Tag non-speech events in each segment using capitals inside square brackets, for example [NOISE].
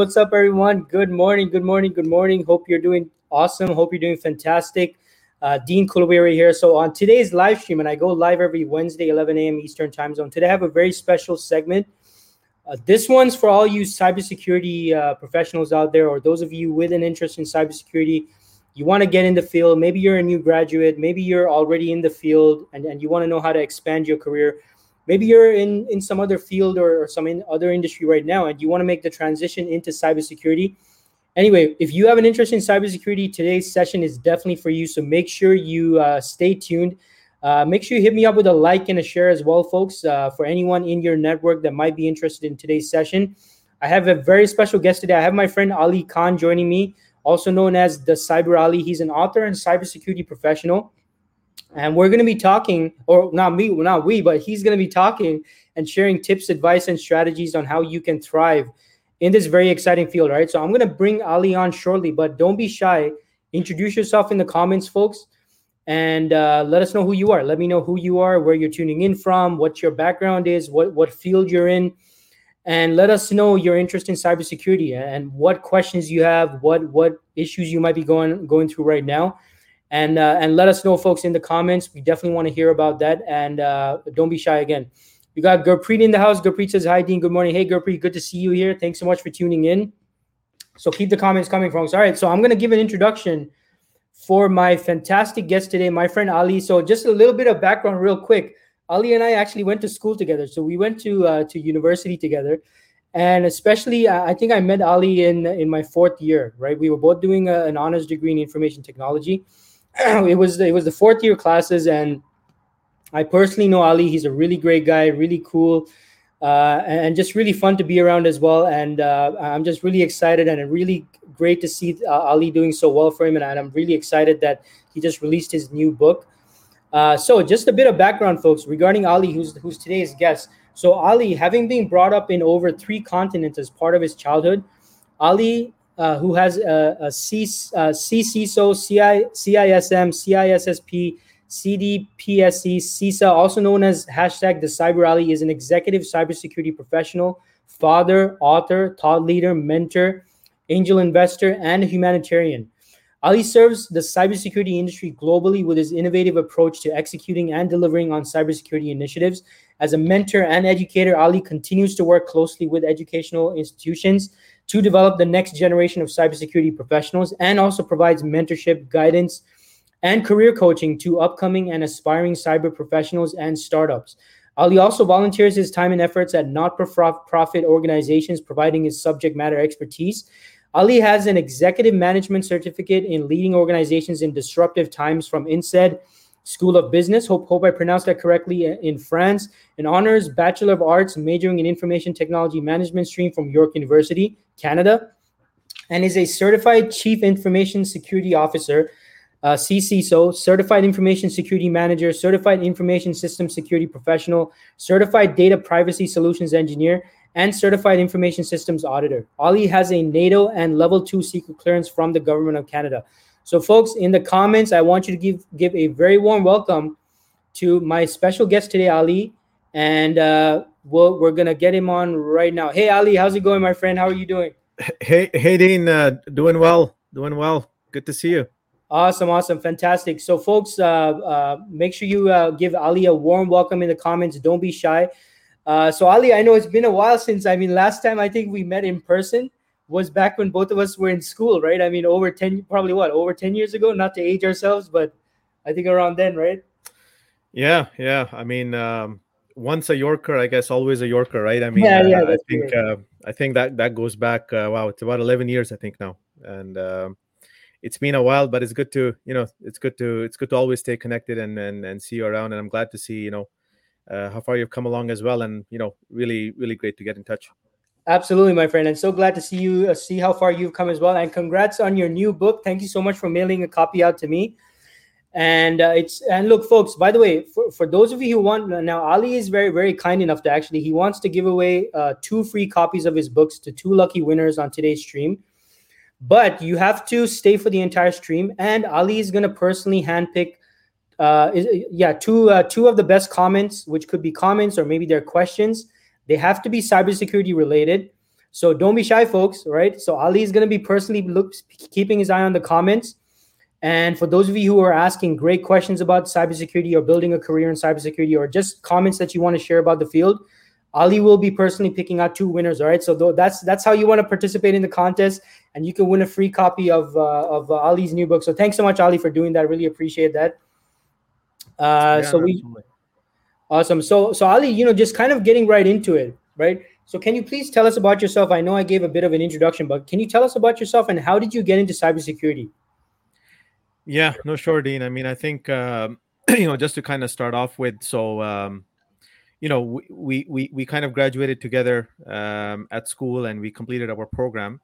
What's up, everyone? Good morning, good morning, good morning. Hope you're doing awesome. Hope you're doing fantastic. Uh, Dean Kulaweera here. So on today's live stream, and I go live every Wednesday, 11 a.m. Eastern Time Zone. Today I have a very special segment. Uh, this one's for all you cybersecurity uh, professionals out there, or those of you with an interest in cybersecurity. You want to get in the field. Maybe you're a new graduate. Maybe you're already in the field, and, and you want to know how to expand your career maybe you're in in some other field or, or some in other industry right now and you want to make the transition into cybersecurity. Anyway if you have an interest in cybersecurity today's session is definitely for you. So make sure you uh, stay tuned. Uh, make sure you hit me up with a like and a share as well folks uh, for anyone in your network that might be interested in today's session. I have a very special guest today. I have my friend ali khan joining me also known as the cyber ali. He's an author and cybersecurity professional and we're going to be talking or not me not we but he's going to be talking and sharing tips advice and strategies on how you can thrive in this very exciting field right? So i'm going to bring ali on shortly but don't be shy. Introduce yourself in the comments folks and uh, let us know who you are. Let me know who you are where you're tuning in from what your background is what what field you're in and let us know your interest in cybersecurity and what questions you have what what issues you might be going going through right now and uh, and let us know, folks, in the comments. We definitely want to hear about that, and uh, don't be shy again. We got Gurpreet in the house. Gurpreet says, "Hi, Dean. Good morning. Hey, Gurpreet. Good to see you here. Thanks so much for tuning in. So keep the comments coming, folks. All right. So I'm to give an introduction for my fantastic guest today, my friend Ali. So just a little bit of background, real quick. Ali and I actually went to school together. So we went to uh, to university together, and especially I think I met Ali in in my fourth year. Right, we were both doing a, an honors degree in information technology [CLEARS THROAT] it was it was the fourth year classes, and I personally know Ali. He's a really great guy, really cool, uh, and just really fun to be around as well. And uh, I'm just really excited and really great to see uh, Ali doing so well for him. And I'm really excited that he just released his new book. Uh, so, just a bit of background, folks, regarding Ali, who's who's today's guest. So, Ali, having been brought up in over three continents as part of his childhood, Ali uh, who has a, a C, uh, CCISO, CI, CISM, CISSP, CDPSE, CISA, also known as hashtag the Cyber Ali, is an executive cybersecurity professional, father, author, thought leader, mentor, angel investor, and humanitarian. Ali serves the cybersecurity industry globally with his innovative approach to executing and delivering on cybersecurity initiatives. As a mentor and educator, Ali continues to work closely with educational institutions to develop the next generation of cybersecurity professionals and also provides mentorship, guidance, and career coaching to upcoming and aspiring cyber professionals and startups. Ali also volunteers his time and efforts at not for profit organizations, providing his subject matter expertise. Ali has an executive management certificate in leading organizations in disruptive times from INSEAD School of Business. Hope, hope I pronounced that correctly in France. An honors Bachelor of Arts majoring in Information Technology Management stream from York University, Canada. And is a certified Chief Information Security Officer, uh, CCSO, Certified Information Security Manager, Certified Information System Security Professional, Certified Data Privacy Solutions Engineer, and Certified Information Systems Auditor. Ali has a NATO and Level 2 secret clearance from the Government of Canada. So, folks, in the comments, I want you to give give a very warm welcome to my special guest today, Ali, and uh, we'll, we're gonna get him on right now. Hey, Ali, how's it going, my friend? How are you doing? Hey, hey, Dean, uh, doing well, doing well. Good to see you. Awesome, awesome, fantastic. So, folks, uh, uh, make sure you uh, give Ali a warm welcome in the comments. Don't be shy. Uh, so, Ali, I know it's been a while since. I mean, last time I think we met in person was back when both of us were in school, right? I mean, over 10, probably what, over 10 years ago, not to age ourselves, but I think around then, right? Yeah, yeah. I mean, um, once a Yorker, I guess always a Yorker, right? I mean, yeah, yeah, uh, I think uh, I think that that goes back. Uh, wow, it's about eleven years, I think now, and um, it's been a while, but it's good to you know, it's good to it's good to always stay connected and and and see you around. And I'm glad to see you know uh, how far you've come along as well, and you know, really really great to get in touch. Absolutely, my friend, and so glad to see you. Uh, see how far you've come as well, and congrats on your new book. Thank you so much for mailing a copy out to me. And uh, it's and look, folks. By the way, for, for those of you who want now, Ali is very very kind enough to actually he wants to give away uh, two free copies of his books to two lucky winners on today's stream. But you have to stay for the entire stream, and Ali is going to personally handpick. Uh, is, yeah, two uh, two of the best comments, which could be comments or maybe their questions they have to be cybersecurity related. So don't be shy, folks. Right. So Ali is going to be personally look, keeping his eye on the comments. And for those of you who are asking great questions about cybersecurity or building a career in cybersecurity or just comments that you want to share about the field, Ali will be personally picking out two winners. All right, so that's that's how you want to participate in the contest, and you can win a free copy of uh, of uh, Ali's new book. So thanks so much, Ali, for doing that. Really appreciate that. Uh, yeah, so we absolutely. Awesome. So so Ali, you know, just kind of getting right into it, right? So can you please tell us about yourself? I know I gave a bit of an introduction, but can you tell us about yourself and how did you get into cybersecurity? Yeah, no, sure, Dean. I mean, I think um, [CLEARS THROAT] you know, just to kind of start off with, so um, you know, we we we kind of graduated together um, at school and we completed our program.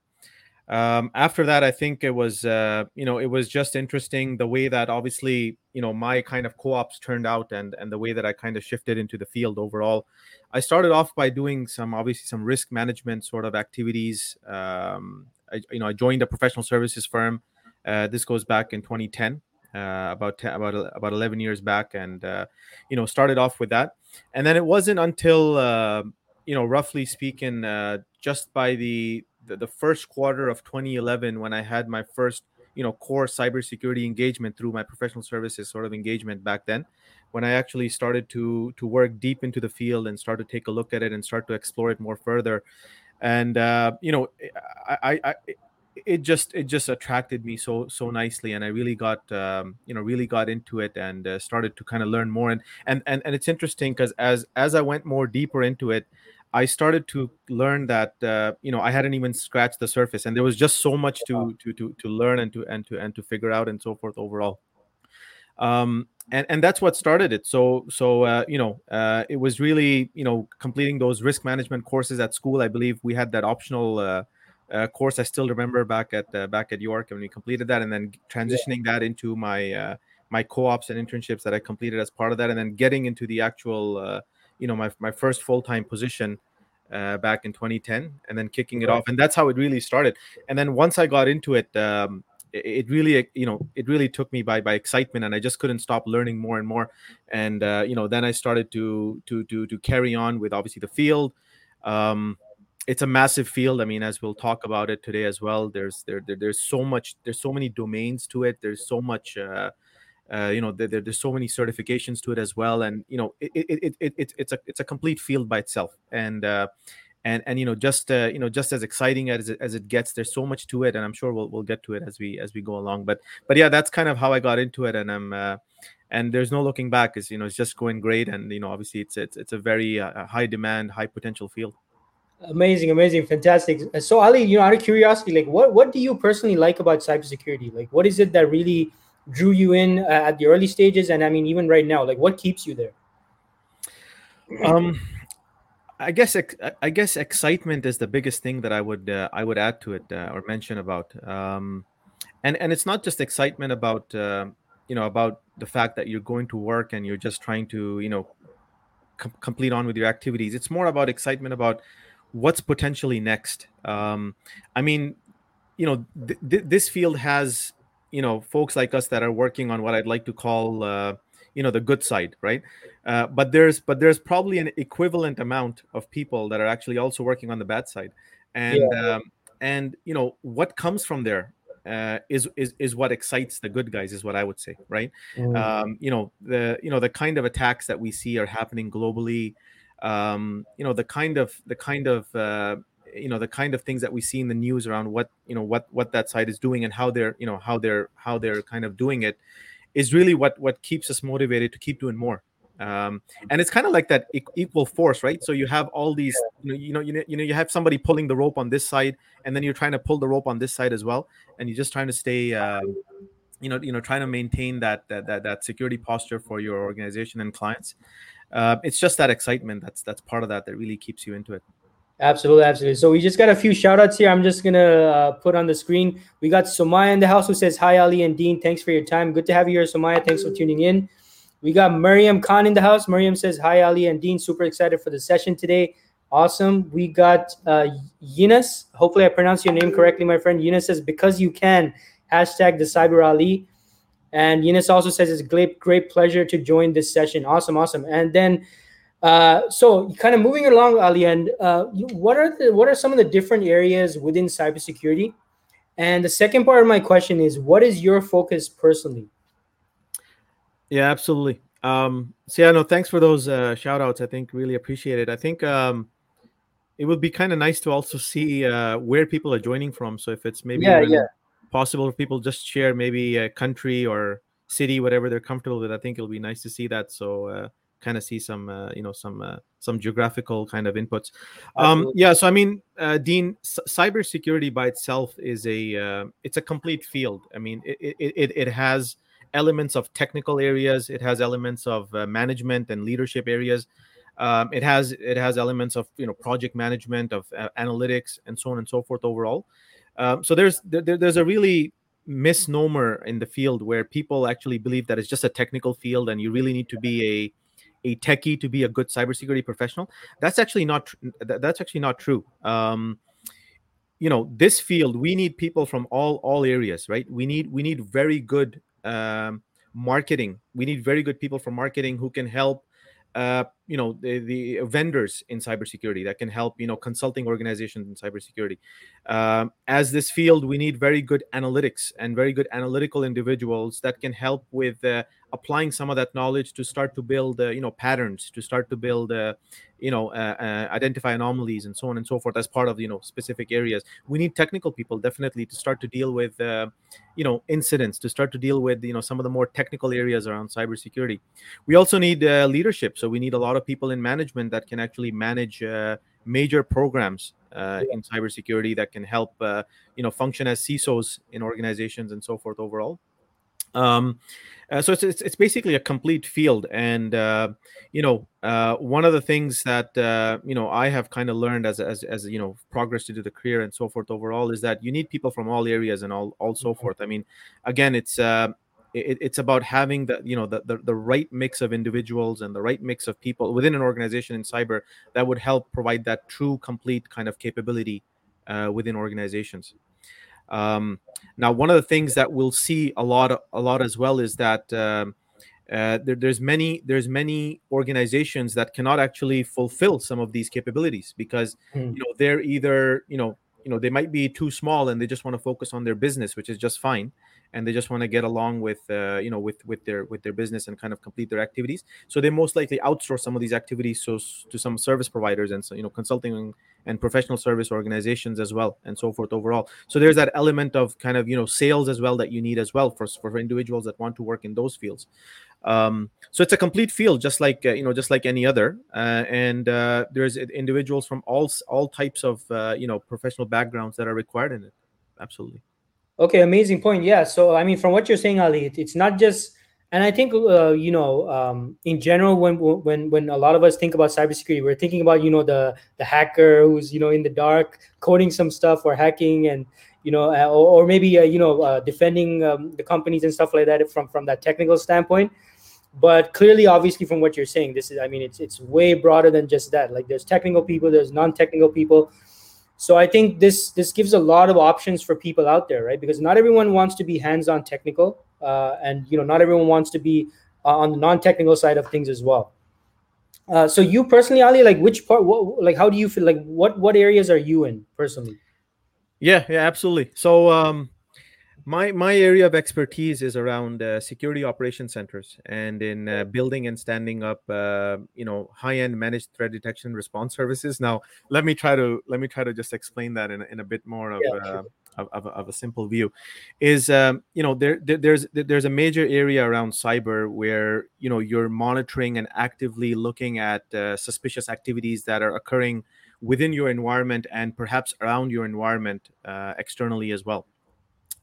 Um, after that, I think it was uh, you know it was just interesting the way that obviously you know my kind of co-ops turned out and and the way that I kind of shifted into the field overall. I started off by doing some obviously some risk management sort of activities. Um, I, you know, I joined a professional services firm. Uh, this goes back in 2010, uh, about 10, about about 11 years back, and uh, you know started off with that and then it wasn't until uh, you know roughly speaking uh, just by the, the, the first quarter of 2011 when i had my first you know core cybersecurity engagement through my professional services sort of engagement back then when i actually started to to work deep into the field and start to take a look at it and start to explore it more further. And uh, you know I, I, I it just it just attracted me so so nicely and i really got um, you know really got into it and uh, started to kind of learn more. And and and, and it's interesting because as as i went more deeper into it i started to learn that uh, you know i hadn't even scratched the surface and there was just so much to to to, to learn and to and to and to figure out and so forth overall. Um and and that's what started it. So so uh, you know uh, it was really you know completing those risk management courses at school. I believe we had that optional uh, uh, course. I still remember back at uh, back at York when we completed that, and then transitioning that into my uh, my co-ops and internships that I completed as part of that, and then getting into the actual uh, you know my my first full time position uh, back in 2010, and then kicking it off, and that's how it really started. And then once I got into it. Um, it, really you know it really took me by by excitement and i just couldn't stop learning more and more and uh, you know then i started to to to to carry on with obviously the field um, it's a massive field. I mean, as we'll talk about it today as well. There's there, there there's so much. There's so many domains to it. There's so much. Uh, uh, you know, there, there's so many certifications to it as well, and you know, it, it, it, it, it's a it's a complete field by itself. And uh, and and you know, just uh, you know, just as exciting as it, as it gets, there's so much to it, and I'm sure we'll we'll get to it as we as we go along. But but yeah, that's kind of how I got into it, and I'm. Uh, and there's no looking back. Is you know it's just going great, and you know obviously it's it's it's a very uh, high demand, high potential field. Amazing, amazing, fantastic. So Ali, you know, out of curiosity, like what what do you personally like about cybersecurity? Like what is it that really drew you in uh, at the early stages and I mean even right now, like what keeps you there? Um I guess I guess excitement is the biggest thing that I would uh, I would add to it uh, or mention about. Um and and it's not just excitement about uh, you know about the fact that you're going to work and you're just trying to, you know, com- complete on with your activities. It's more about excitement about what's potentially next. Um, I mean, you know, th- th- this field has you know folks like us that are working on what I'd like to call uh, you know the good side, right? Uh, but there's but there's probably an equivalent amount of people that are actually also working on the bad side, and yeah. um, and you know what comes from there uh, is is is what excites the good guys is what I would say, right? Mm. Um, you know the you know the kind of attacks that we see are happening globally um, you know the kind of the kind of uh, you know the kind of things that we see in the news around what you know what what that side is doing and how they're you know how they're how they're kind of doing it is really what what keeps us motivated to keep doing more. Um, and it's kind of like that equal force right? So you have all these you know, you know you know you have somebody pulling the rope on this side and then you're trying to pull the rope on this side as well. And you're just trying to stay uh, you know you know trying to maintain that that that, that security posture for your organization and clients. Uh, it's just that excitement that's that's part of that that really keeps you into it absolutely absolutely so we just got a few shout outs here i'm just gonna uh, put on the screen we got somaya in the house who says hi ali and dean thanks for your time good to have you here somaya thanks for tuning in we got Mariam Khan in the house. Mariam says, Hi, Ali and Dean. Super excited for the session today. Awesome. We got uh, Yunus. Hopefully, I pronounced your name correctly, my friend. Yunus says, Because you can, hashtag the Cyber Ali. And Yunus also says it's great, great pleasure to join this session. Awesome, awesome. And then Uh, so kind of moving along, Ali, and uh, what are the what are some of the different areas within cybersecurity? And the second part of my question is, what is your focus personally? Yeah, absolutely. Um, so yeah, no, thanks for those uh, shout outs. I think really appreciate it. I think um, it would be kind of nice to also see uh, where people are joining from. So if it's maybe yeah, yeah. possible if people just share maybe a country or city, whatever they're comfortable with, I think it'll be nice to see that. So uh, kind of see some uh, you know some uh, some geographical kind of inputs. Um yeah so i mean uh, dean c- cybersecurity by itself is a uh, it's a complete field. I mean it, it it has elements of technical areas it has elements of uh, management and leadership areas. Um, it has it has elements of you know project management of uh, analytics and so on and so forth overall. Um, so there's there, there's a really misnomer in the field where people actually believe that it's just a technical field and you really need to be a a techie to be a good cybersecurity professional. That's actually not that's actually not true. Um, you know, this field we need people from all all areas, right? We need we need very good um, marketing. We need very good people from marketing who can help uh, you know the, the vendors in cybersecurity that can help you know consulting organizations in cybersecurity um, as this field we need very good analytics and very good analytical individuals that can help with uh, applying some of that knowledge to start to build uh, you know patterns to start to build uh, you know uh, uh, identify anomalies and so on and so forth as part of you know specific areas. We need technical people definitely to start to deal with uh, you know incidents to start to deal with you know some of the more technical areas around cybersecurity. We also need leadership. So we need a lot of people in management that can actually manage major programs uh, in cybersecurity that can help uh, you know function as CISOs in organizations and so forth overall. Um, uh, so it's, it's, it's basically a complete field, and uh, you know uh, one of the things that uh, you know I have kind of learned as, as as you know progress to do the career and so forth overall is that you need people from all areas and all all so mm-hmm. forth. I mean, again, it's uh, it, it's about having the you know the, the, the right mix of individuals and the right mix of people within an organization in cyber that would help provide that true complete kind of capability uh, within organizations. Um, now, one of the things that we'll see a lot, a lot as well, is that um, uh, there, there's many, there's many organizations that cannot actually fulfill some of these capabilities because mm. you know they're either, you know, you know, they might be too small and they just want to focus on their business, which is just fine and they just want to get along with uh, you know with with their with their business and kind of complete their activities. So they most likely outsource some of these activities so to some service providers and so you know consulting and professional service organizations as well and so forth overall. So there's that element of kind of you know sales as well that you need as well for for individuals that want to work in those fields. Um, so it's a complete field just like uh, you know just like any other uh, and uh, there's individuals from all all types of uh, you know professional backgrounds that are required in it. Absolutely Okay, amazing point. Yeah. So, I mean, from what you're saying, Ali, it's not just, and I think, uh, you know, um, in general, when when when a lot of us think about cybersecurity, we're thinking about, you know, the the hacker who's, you know, in the dark coding some stuff or hacking, and you know, uh, or, or, maybe, uh, you know, uh, defending um, the companies and stuff like that from from that technical standpoint. But clearly, obviously, from what you're saying, this is, I mean, it's it's way broader than just that. Like, there's technical people, there's non-technical people so i think this this gives a lot of options for people out there right? Because not everyone wants to be hands-on technical uh, and you know not everyone wants to be uh, on the non-technical side of things as well. Uh, so you personally ali like which part what, like how do you feel like what what areas are you in personally? Yeah yeah absolutely. So um my my area of expertise is around uh, security operation centers and in uh, building and standing up uh, you know high end managed threat detection response services. Now let me try to let me try to just explain that in, in a bit more of, yeah, sure. Uh, of, of, of, a simple view. Is um, you know there, there, there's there's a major area around cyber where you know you're monitoring and actively looking at uh, suspicious activities that are occurring within your environment and perhaps around your environment uh, externally as well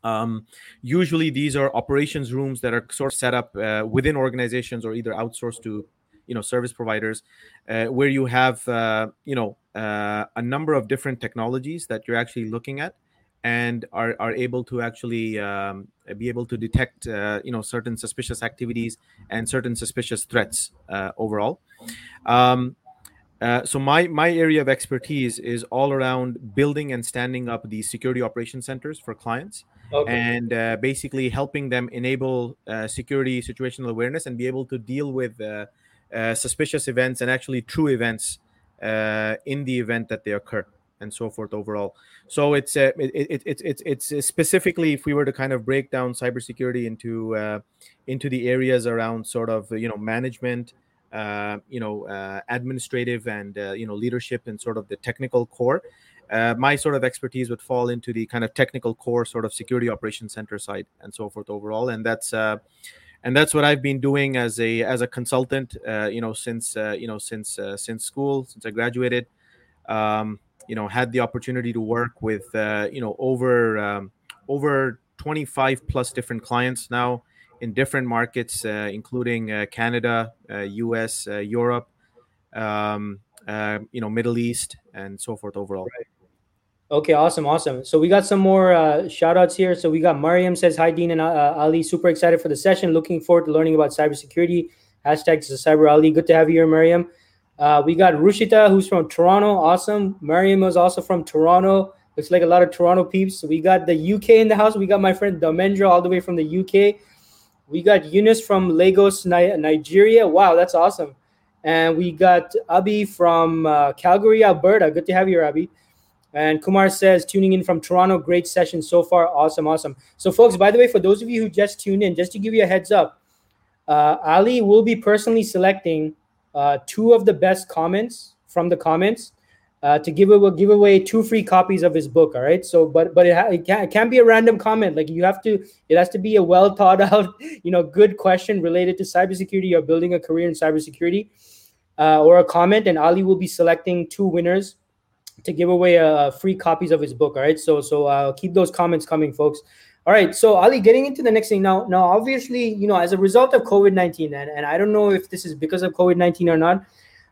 um, usually, these are operations rooms that are sort of set up uh, within organizations or either outsourced to, you know, service providers, uh, where you have, uh, you know, uh, a number of different technologies that you're actually looking at, and are are able to actually um, be able to detect, uh, you know, certain suspicious activities and certain suspicious threats uh, overall. Um, uh, so my my area of expertise is all around building and standing up these security operation centers for clients okay. and uh, basically helping them enable uh, security situational awareness and be able to deal with uh, uh, suspicious events and actually true events uh, in the event that they occur and so forth overall so it's uh, it, it, it, it's specifically if we were to kind of break down cybersecurity into uh, into the areas around sort of you know management uh, you know administrative and you know leadership and sort of the technical core uh, my sort of expertise would fall into the kind of technical core sort of security operations center side and so forth overall. And that's uh, and that's what I've been doing as a as a consultant uh, you know since uh, you know since uh, since school since I graduated. Um, you know had the opportunity to work with uh, you know over um, over 25 plus different clients now in different markets including Canada US Europe um, you know Middle East and so forth overall. Right. Okay, awesome, awesome. So we got some more uh, shout outs here. So we got Mariam says, Hi, Dean and uh, Ali. Super excited for the session. Looking forward to learning about cybersecurity. Hashtag Cyber Ali. Good to have you here, Mariam. Uh, we got Rushita, who's from Toronto. Awesome. Mariam was also from Toronto. Looks like a lot of Toronto peeps. We got the UK in the house. We got my friend Domendra all the way from the UK. We got Eunice from Lagos, Nigeria. Wow, that's awesome. And we got Abby from uh, Calgary, Alberta. Good to have you, Abby. And Kumar says, tuning in from Toronto, great session so far. Awesome, awesome. So, folks, by the way, for those of you who just tuned in, just to give you a heads up, uh, Ali will be personally selecting uh, two of the best comments from the comments uh, to give away, give away two free copies of his book. All right. So, but but it, ha- it, can, it can't be a random comment. Like you have to, it has to be a well thought [LAUGHS] out, you know, good question related to cybersecurity or building a career in cybersecurity, uh, or a comment. And Ali will be selecting two winners to give away uh, free copies of his book. All right, so so uh, keep those comments coming, folks. All right, so Ali, getting into the next thing now. Now, obviously, you know, as a result of COVID nineteen, and and I don't know if this is because of COVID nineteen or not,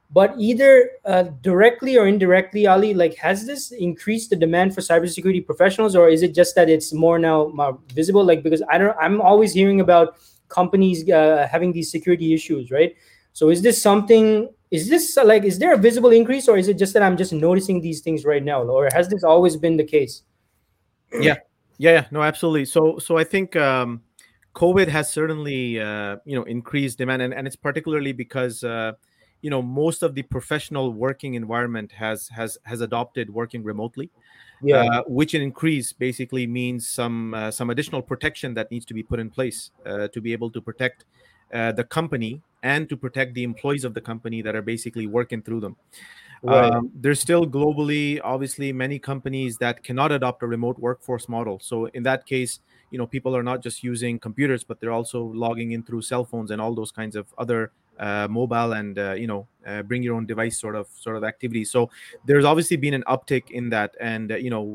but either uh, directly or indirectly, Ali, like, has this increased the demand for cybersecurity professionals, or is it just that it's more now more visible? Like, because I don't, I'm always hearing about companies uh, having these security issues, right? So, is this something is this uh, like is there a visible increase or is it just that i'm just noticing these things right now or has this always been the case yeah yeah, yeah. no absolutely so so i think um covid has certainly uh you know increased demand and, and it's particularly because uh you know most of the professional working environment has has has adopted working remotely yeah. Uh, which an increase basically means some uh, some additional protection that needs to be put in place uh, to be able to protect uh, the company and to protect the employees of the company that are basically working through them. Right. Um, there's still globally, obviously, many companies that cannot adopt a remote workforce model. So in that case, you know, people are not just using computers, but they're also logging in through cell phones and all those kinds of other uh, mobile and uh, you know uh, bring your own device sort of sort of activities. So there's obviously been an uptick in that, and uh, you know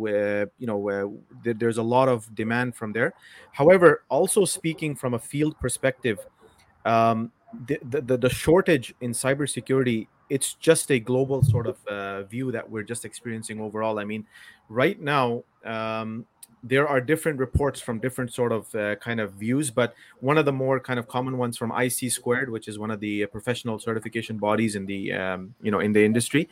you know th- there's a lot of demand from there. However, also speaking from a field perspective. Um, the, the, the shortage in cybersecurity it's just a global sort of uh, view that we're just experiencing overall. I mean right now um, there are different reports from different sort of uh, kind of views but one of the more kind of common ones from ISC squared which is one of the professional certification bodies in the um, you know in the industry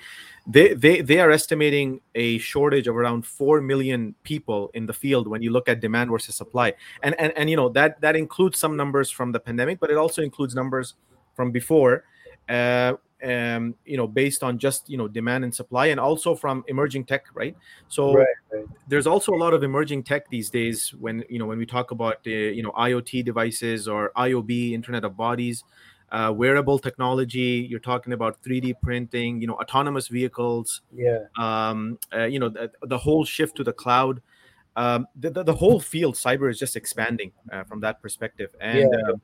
they, they they are estimating a shortage of around 4 million people in the field when you look at demand versus supply. And and, and you know that that includes some numbers from the pandemic but it also includes numbers from before uh, um, you know, based on just you know demand and supply, and also from emerging tech, right? So right, right. there's also a lot of emerging tech these days. When you know when we talk about the you know IoT devices or IOB, Internet of Bodies, uh, wearable technology. You're talking about 3D printing, you know, autonomous vehicles. Yeah. Um, uh, you know, the, the, whole shift to the cloud. Um, the, the, the, whole field, cyber, is just expanding uh, from that perspective, and. Yeah um,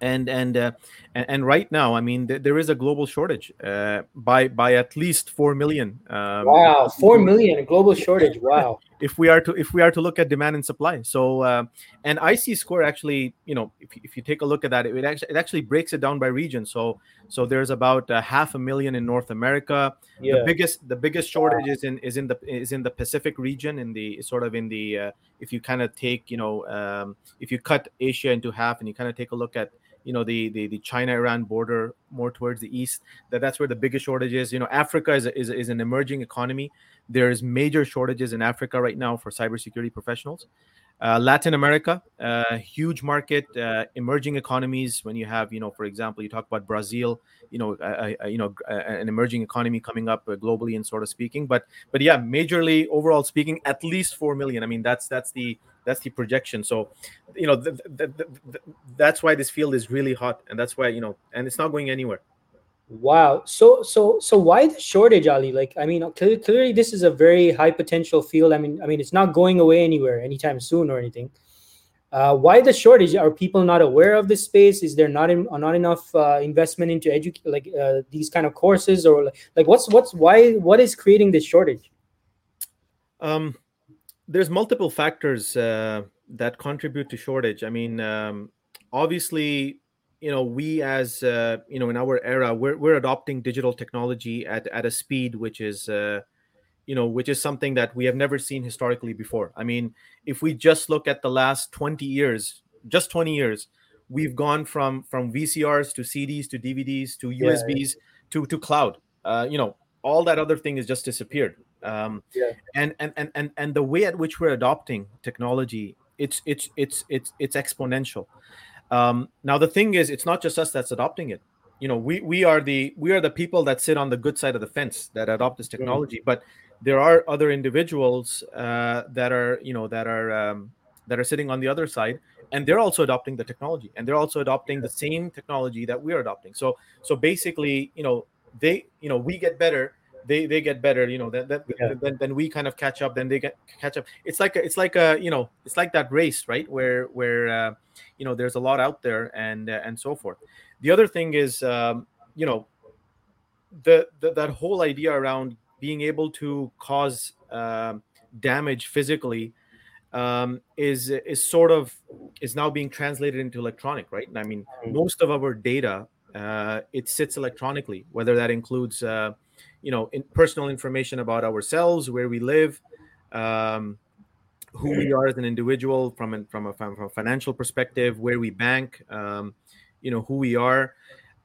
and and uh, and, right now i mean th- there is a global shortage uh, by by at least 4 million um, wow 4 million a global shortage [LAUGHS] wow. If we are to if we are to look at demand and supply. So uh, and ISC squared actually you know if, if you take a look at that it, it actually it actually breaks it down by region. So so there's about uh, half a million in north america. Yeah. the biggest the biggest shortage wow. is in is in the is in the pacific region in the sort of in the uh, if you kind of take you know um, if you cut asia into half and you kind of take a look at you know the the, the China Iran border more towards the east. That that's where the biggest shortage is. You know, Africa is, is is an emerging economy. There's major shortages in Africa right now for cybersecurity professionals. Uh, Latin America, uh, huge market, uh, emerging economies. When you have, you know, for example, you talk about Brazil, you know, you know, an emerging economy coming up globally, and sort of speaking. But, but yeah, majorly overall speaking, at least four million. I mean, that's that's the that's the projection. So, you know, th- th- th- that's why this field is really hot, and that's why you know, and it's not going anywhere. Wow. So so so why the shortage, Ali? Like, I mean, clearly, clearly this is a very high potential field. I mean, I mean, it's not going away anywhere anytime soon or anything. Uh, why the shortage? Are people not aware of this space? Is there not in, not enough uh, investment into educate like uh, these kind of courses or like, like what's what's why what is creating this shortage? Um, there's multiple factors uh, that contribute to shortage. I mean, um, obviously you know we as uh, you know in our era we're, we're adopting digital technology at, at a speed which is uh, you know which is something that we have never seen historically before i mean if we just look at the last 20 years just 20 years we've gone from from vcrs to cds to dvds to usbs yeah. to to cloud uh, you know all that other thing has just disappeared um, yeah. and, and and and and the way at which we're adopting technology it's it's it's it's it's exponential um, now the thing is, it's not just us that's adopting it. You know, we we are the we are the people that sit on the good side of the fence that adopt this technology. But there are other individuals uh, that are you know that are um, that are sitting on the other side, and they're also adopting the technology, and they're also adopting the same technology that we're adopting. So so basically, you know, they you know we get better they they get better you know then then, yeah. then then we kind of catch up then they get catch up it's like a, it's like a you know it's like that race right where where uh, you know there's a lot out there and uh, and so forth the other thing is um, you know the, the, that whole idea around being able to cause uh, damage physically um, is is sort of is now being translated into electronic right i mean mm-hmm. most of our data uh, it sits electronically whether that includes uh, you know in personal information about ourselves where we live um, who we are as an individual from a, from a, from a financial perspective where we bank um, you know who we are.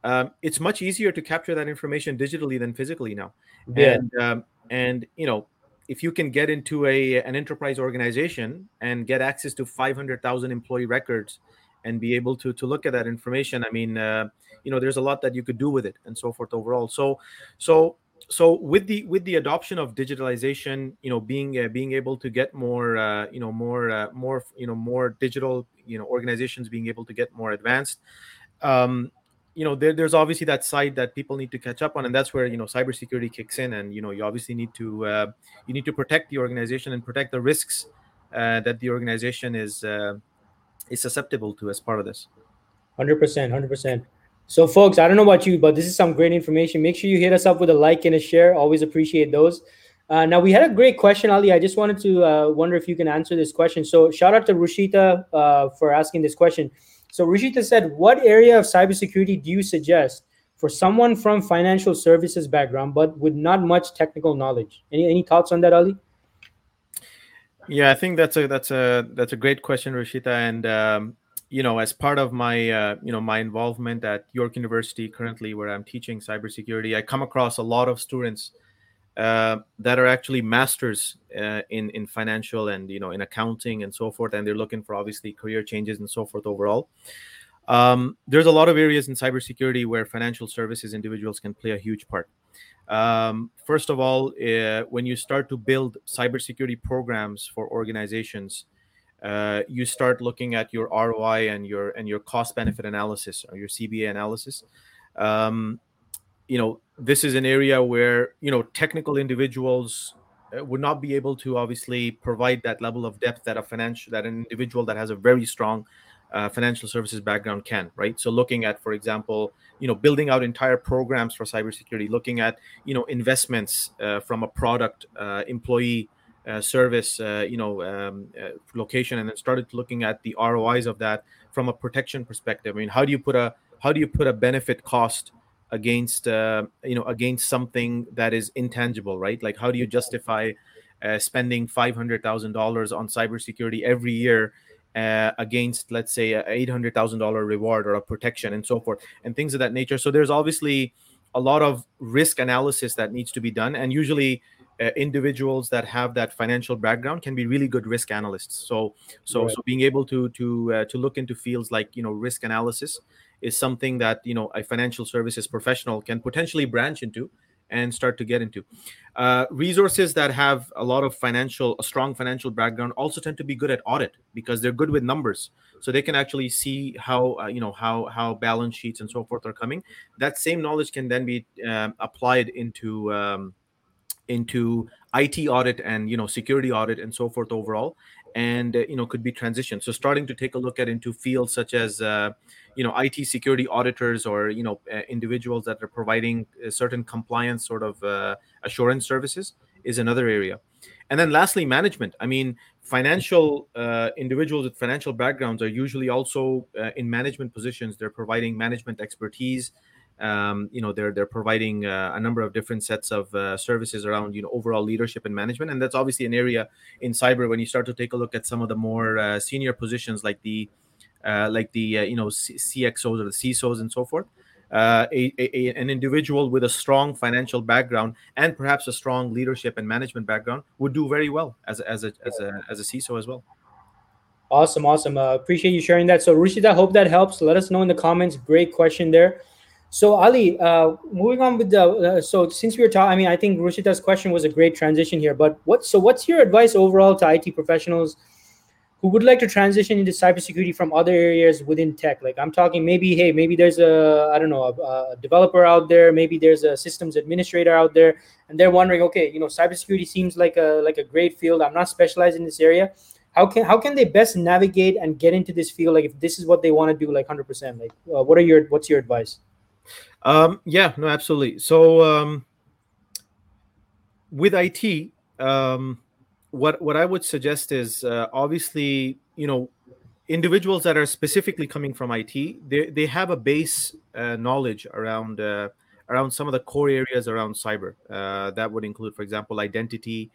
Um, it's much easier to capture that information digitally than physically now. Yeah. and um, and you know if you can get into a an enterprise organization and get access to 500,000 employee records and be able to to look at that information i mean uh, you know there's a lot that you could do with it and so forth overall. So so so with the with the adoption of digitalization you know being uh, being able to get more uh, you know more uh, more you know more digital you know organizations being able to get more advanced um, you know there, there's obviously that side that people need to catch up on and that's where you know cybersecurity kicks in and you know you obviously need to uh, you need to protect the organization and protect the risks uh, that the organization is uh, is susceptible to as part of this. 100% 100% so, folks, I don't know about you, but this is some great information. Make sure you hit us up with a like and a share. Always appreciate those. Uh, now, we had a great question, Ali. I just wanted to uh, wonder if you can answer this question. So, shout out to Rushita uh, for asking this question. So, Rushita said, What area of cybersecurity do you suggest for someone from financial services background but with not much technical knowledge? Any, any thoughts on that, Ali? Yeah, I think that's a that's a that's a great question, Rushita, and um, you know, as part of my, uh, you know, my involvement at York University currently, where I'm teaching cybersecurity, I come across a lot of students uh, that are actually masters uh, in in financial and you know in accounting and so forth, and they're looking for obviously career changes and so forth overall. Um, there's a lot of areas in cybersecurity where financial services individuals can play a huge part. Um, first of all, uh, when you start to build cybersecurity programs for organizations, uh, you start looking at your ROI and your and your cost benefit analysis or your CBA analysis. Um, you know, this is an area where you know technical individuals uh, would not be able to obviously provide that level of depth that a financial that an individual that has a very strong uh, financial services background can right so looking at for example you know building out entire programs for cybersecurity looking at you know investments uh, from a product uh, employee uh, service, uh, you know, um, uh, location, and then started looking at the ROIs of that from a protection perspective. I mean, how do you put a how do you put a benefit cost against uh, you know against something that is intangible, right? Like, how do you justify uh, spending five hundred thousand dollars on cybersecurity every year? Uh, against let's say a eight hundred thousand dollar reward or a protection and so forth and things of that nature. So there's obviously a lot of risk analysis that needs to be done, and usually uh, individuals that have that financial background can be really good risk analysts. So, so, right. so being able to to uh, to look into fields like you know risk analysis is something that you know a financial services professional can potentially branch into and start to get into. Uh, resources that have a lot of financial, a strong financial background, also tend to be good at audit because they're good with numbers, so they can actually see how uh, you know how how balance sheets and so forth are coming. That same knowledge can then be um, applied into um, into IT audit and you know security audit and so forth overall, and uh, you know could be transitioned. So starting to take a look at into fields such as uh, you know IT security auditors or you know uh, individuals that are providing uh, certain compliance sort of uh, assurance services is another area. And then lastly, management. I mean, financial uh, individuals with financial backgrounds are usually also in management positions. They're providing management expertise um, you know they're they're providing uh, a number of different sets of uh, services around you know overall leadership and management and that's obviously an area in cyber when you start to take a look at some of the more uh, senior positions like the uh, like the uh, you know C- cxos or the cisos and so forth uh, a, a, an individual with a strong financial background and perhaps a strong leadership and management background would do very well as a, as a, as a, as a CISO as well. Awesome, awesome. Uh, appreciate you sharing that. So, Rishit, I hope that helps. Let us know in the comments. Great question there. So Ali, uh, moving on with the uh, so since we were talking, I mean, I think Rushita's question was a great transition here. But what so what's your advice overall to IT professionals who would like to transition into cybersecurity from other areas within tech? Like I'm talking, maybe hey, maybe there's a I don't know a, a developer out there, maybe there's a systems administrator out there, and they're wondering, okay, you know, cybersecurity seems like a like a great field. I'm not specialized in this area. How can how can they best navigate and get into this field? Like if this is what they want to do, like 100%. Like uh, what are your what's your advice? Um, yeah, no, absolutely. So um, with IT, um, what what I would suggest is uh, obviously you know individuals that are specifically coming from IT, they they have a base uh, knowledge around uh, around some of the core areas around cyber. Uh, that would include, for example, identity,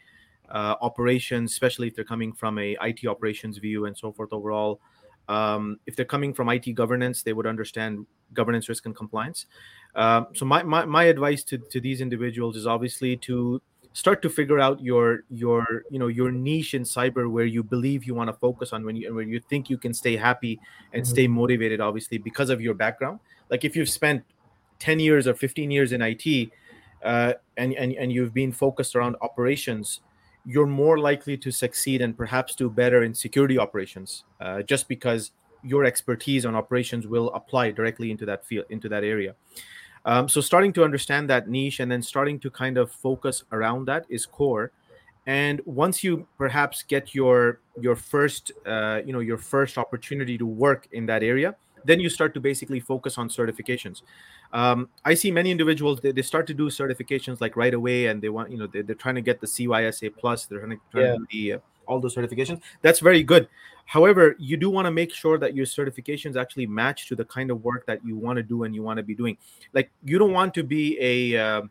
uh, operations, especially if they're coming from a IT operations view and so forth overall. Um, if they're coming from IT governance, they would understand governance, risk, and compliance. Um, so my, my, my advice to, to these individuals is obviously to start to figure out your your you know your niche in cyber where you believe you want to focus on when you when you think you can stay happy and mm-hmm. stay motivated obviously because of your background like if you've spent 10 years or 15 years in IT uh, and, and and you've been focused around operations you're more likely to succeed and perhaps do better in security operations uh, just because your expertise on operations will apply directly into that field into that area. Um, so starting to understand that niche and then starting to kind of focus around that is core. And once you perhaps get your your first uh, you know your first opportunity to work in that area then you start to basically focus on certifications. Um, i see many individuals they, they start to do certifications like right away and they want you know they, they're trying to get the cysa plus they're trying to, trying yeah. to the uh, all those certifications. That's very good. However you do want to make sure that your certifications actually match to the kind of work that you want to do and you want to be doing. Like you don't want to be a uh,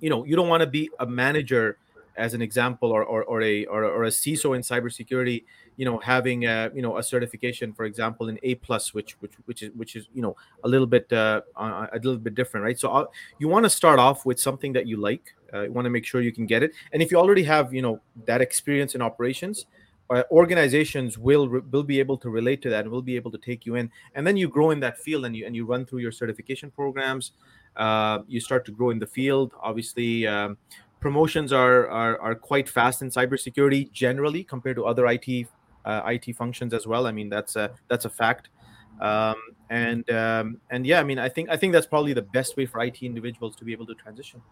you know you don't want to be a manager as an example or or, or a or, or a ciso in cybersecurity you know having a you know a certification for example in a plus which which which is which is you know a little bit uh, a little bit different right? So uh, you want to start off with something that you like uh, you want to make sure you can get it. And if you already have you know that experience in operations uh, organizations will will be able to relate to that and will be able to take you in. And then you grow in that field and you and you run through your certification programs. Uh, you start to grow in the field. Obviously um, promotions are, are are quite fast in cybersecurity generally compared to other IT uh, IT functions as well. I mean that's a that's a fact. Um, and um, and yeah, I mean I think I think that's probably the best way for IT individuals to be able to transition.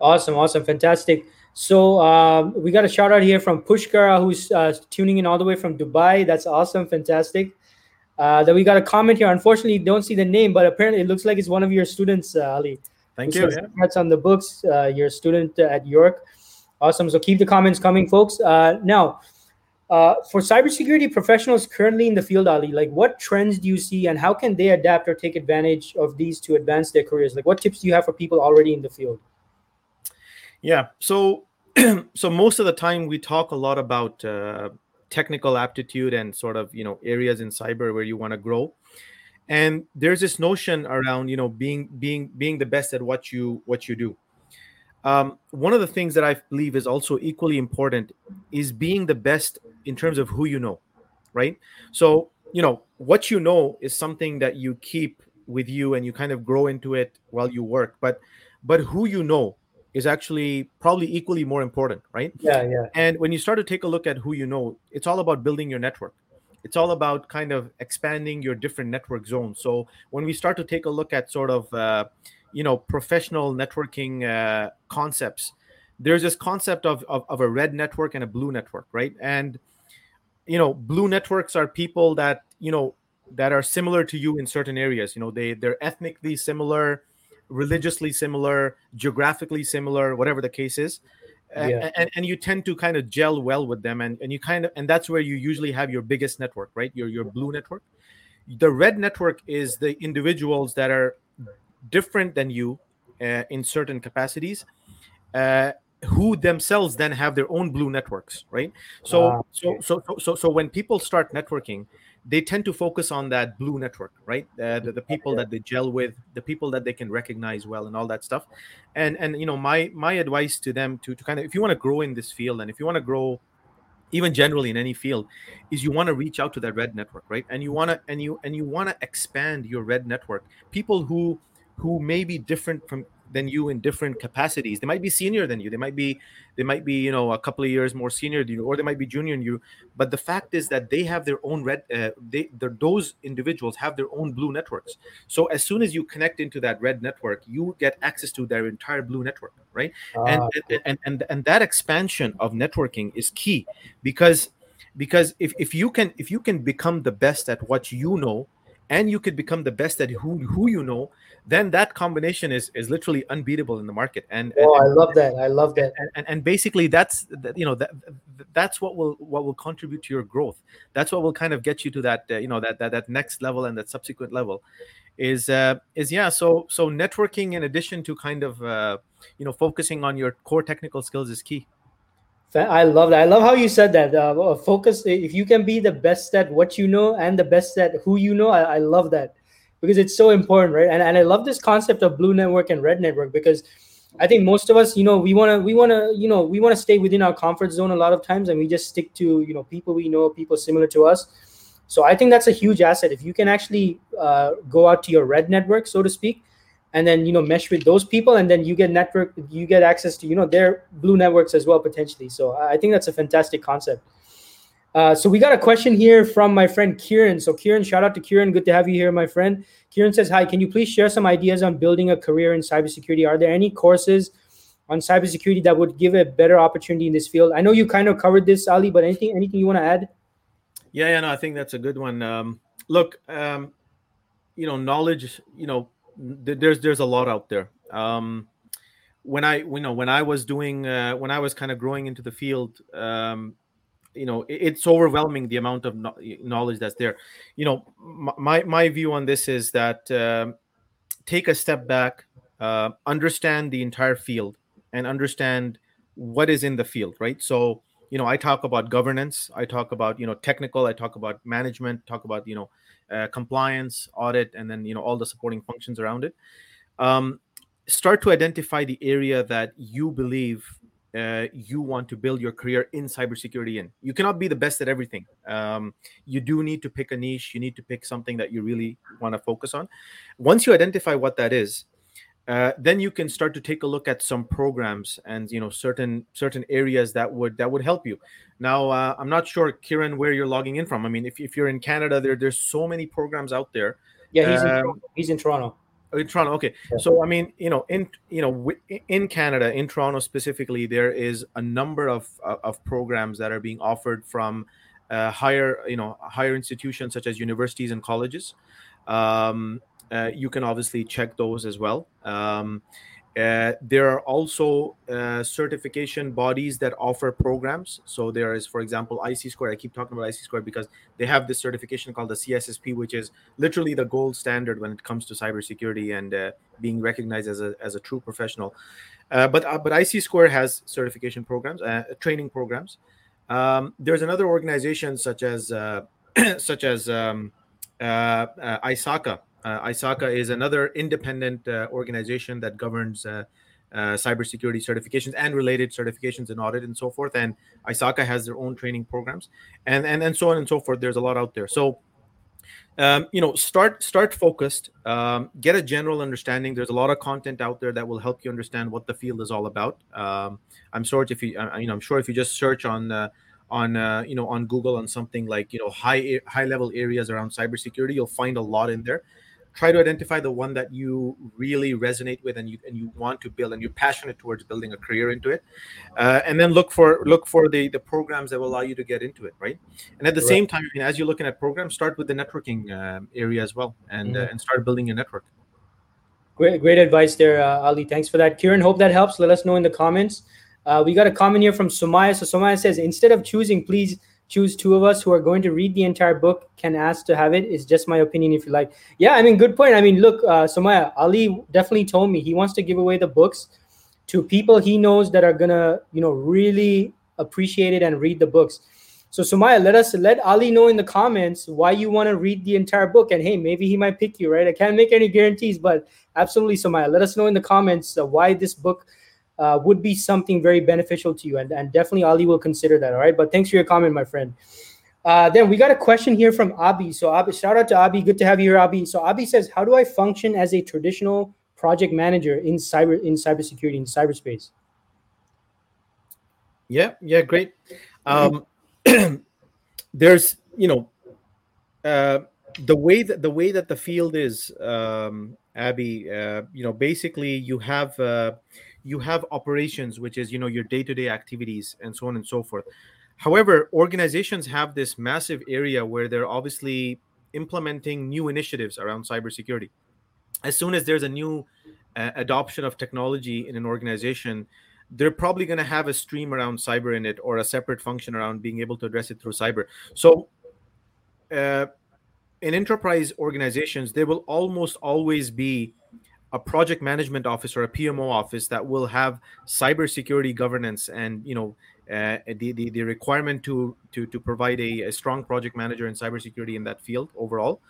Awesome, awesome, fantastic. So um, we got a shout out here from Pushkara, who's uh, tuning in all the way from Dubai. That's awesome, fantastic. Uh, then we got a comment here. Unfortunately, don't see the name, but apparently it looks like it's one of your students, uh, Ali. Thank you. That's on the books. Uh, you're a student at York. Awesome. So keep the comments coming, folks. Uh, now, uh, for cybersecurity professionals currently in the field, Ali, like what trends do you see, and how can they adapt or take advantage of these to advance their careers? Like, what tips do you have for people already in the field? Yeah. So, [CLEARS THROAT] so most of the time we talk a lot about uh, technical aptitude and sort of you know areas in cyber where you want to grow and there's this notion around you know being being being the best at what you what you do um, one of the things that I believe is also equally important is being the best in terms of who you know, right? So, you know, what you know is something that you keep with you and you kind of grow into it while you work, but but who you know is actually probably equally more important, right? Yeah, yeah. And when you start to take a look at who you know, it's all about building your network. It's all about kind of expanding your different network zones. So when we start to take a look at sort of uh, you know professional networking uh, concepts there's this concept of, of, of a red network and a blue network right? And you know blue networks are people that you know that are similar to you in certain areas. You know they they're ethnically similar religiously similar geographically similar whatever the case is yeah. and, and you tend to kind of gel well with them and, and you kind of and that's where you usually have your biggest network right your your blue network the red network is the individuals that are different than you uh, in certain capacities uh, who themselves then have their own blue networks right so, ah, okay. so so so so when people start networking they tend to focus on that blue network right? Uh, the, the, people that they gel with the people that they can recognize well and all that stuff. And and you know my my advice to them to, to kind of if you want to grow in this field and if you want to grow even generally in any field is you want to reach out to that red network right? And you want to and you and you want to expand your red network. People who who may be different from than you in different capacities. They might be senior than you. They might be they might be you know a couple of years more senior than you, or they might be junior than you. But the fact is that they have their own red. Uh, they those individuals have their own blue networks. So as soon as you connect into that red network, you get access to their entire blue network, right? Ah, and, and, and and and that expansion of networking is key because because if, if you can if you can become the best at what you know and you could become the best at who who you know then that combination is is literally unbeatable in the market and oh and, i love that i love that and, and, and basically that's you know that that's what will what will contribute to your growth that's what will kind of get you to that uh, you know that, that that next level and that subsequent level is uh is yeah so so networking in addition to kind of uh you know focusing on your core technical skills is key I love that. I love how you said that. Uh, focus. If you can be the best at what you know and the best at who you know, I, I love that because it's so important, right? And, and I love this concept of blue network and red network because I think most of us, you know, we want to, we want to, you know, we want to stay within our comfort zone a lot of times, and we just stick to, you know, people we know, people similar to us. So I think that's a huge asset if you can actually uh, go out to your red network, so to speak, and then you know mesh with those people, and then you get network, you get access to you know their blue networks as well potentially. So I think that's a fantastic concept. Uh, so we got a question here from my friend Kieran. So Kieran, shout out to Kieran. Good to have you here, my friend. Kieran says, "Hi, can you please share some ideas on building a career in cybersecurity? Are there any courses on cybersecurity that would give a better opportunity in this field?" I know you kind of covered this, Ali, but anything anything you want to add? Yeah, yeah, no, I think that's a good one. Um, look, um, you know, knowledge. You know, th- there's there's a lot out there. Um, when I you know when I was doing uh, when I was kind of growing into the field, um, you know it's overwhelming the amount of knowledge that's there. You know my my view on this is that um, take a step back uh, understand the entire field and understand what is in the field right? So you know i talk about governance i talk about you know technical i talk about management talk about you know uh, compliance audit and then you know all the supporting functions around it. Um, start to identify the area that you believe uh, you want to build your career in cybersecurity in. You cannot be the best at everything. Um, you do need to pick a niche. You need to pick something that you really want to focus on. Once you identify what that is, uh, then you can start to take a look at some programs and you know certain certain areas that would that would help you. Now, uh, I'm not sure, Kieran, where you're logging in from. I mean, if, if you're in Canada, there there's so many programs out there. Yeah, he's um, in, he's in Toronto. In Toronto. Okay. So I mean, you know, in you know, in Canada, in Toronto specifically, there is a number of of programs that are being offered from uh, higher, you know, higher institutions such as universities and colleges. Um, uh, you can obviously check those as well. Um, uh, there are also uh, certification bodies that offer programs. So there is, for example, ISC squared. I keep talking about ISC squared because they have this certification called the CISSP, which is literally the gold standard when it comes to cybersecurity and uh, being recognized as a, as a true professional. Uh, but uh, but ISC squared has certification programs, training programs. Um, there's another organization such as [CLEARS THROAT] such as um, ISACA, uh, ISACA is another independent uh, organization that governs uh, uh, cybersecurity certifications and related certifications and audit and so forth. And ISACA has their own training programs, and and and so on and so forth. There's a lot out there. So um, you know start start focused um, get a general understanding there's a lot of content out there that will help you understand what the field is all about um, i'm sure if you uh, you know i'm sure if you just search on uh, on uh, you know on google on something like you know high high level areas around cybersecurity you'll find a lot in there try to identify the one that you really resonate with and you and you want to build and you're passionate towards building a career into it. Uh, and then look for look for the the programs that will allow you to get into it right? And at the right. same time as you're looking at programs start with the networking um, area as well and mm-hmm. uh, and start building your network. Great great advice there uh, ali. Thanks for that. Kieran hope that helps. Let us know in the comments. Uh, we got a comment here from Somaya. So Somaya says, instead of choosing, please choose two of us who are going to read the entire book can ask to have it it's just my opinion if you like. Yeah i mean good point. I mean look uh somaya ali definitely told me he wants to give away the books to people he knows that are gonna you know really appreciate it and read the books. So Somaya, let us let Ali know in the comments why you want to read the entire book, and hey, maybe he might pick you, right? I can't make any guarantees, but absolutely, Somaya, let us know in the comments uh, why this book uh, would be something very beneficial to you. And, and definitely Ali will consider that. All right. But thanks for your comment, my friend. Uh, then we got a question here from Abi. So Abi, shout out to Abi. Good to have you here, Abi. So Abi says, how do I function as a traditional project manager in cyber in cybersecurity in cyberspace? Yeah, yeah, great. Um, [CLEARS THROAT] there's you know uh, the way that the way that the field is, um, Abby. Uh, you know, basically you have. Uh, you have operations which is you know your day-to-day activities and so on and so forth. However organizations have this massive area where they're obviously implementing new initiatives around cybersecurity. As soon as there's a new uh, adoption of technology in an organization they're probably going to have a stream around cyber in it or a separate function around being able to address it through cyber. So uh, in enterprise organizations there will almost always be a project management office or a PMO office that will have cybersecurity governance and you know uh, the, the, the requirement to to to provide a, a, strong project manager in cybersecurity in that field overall.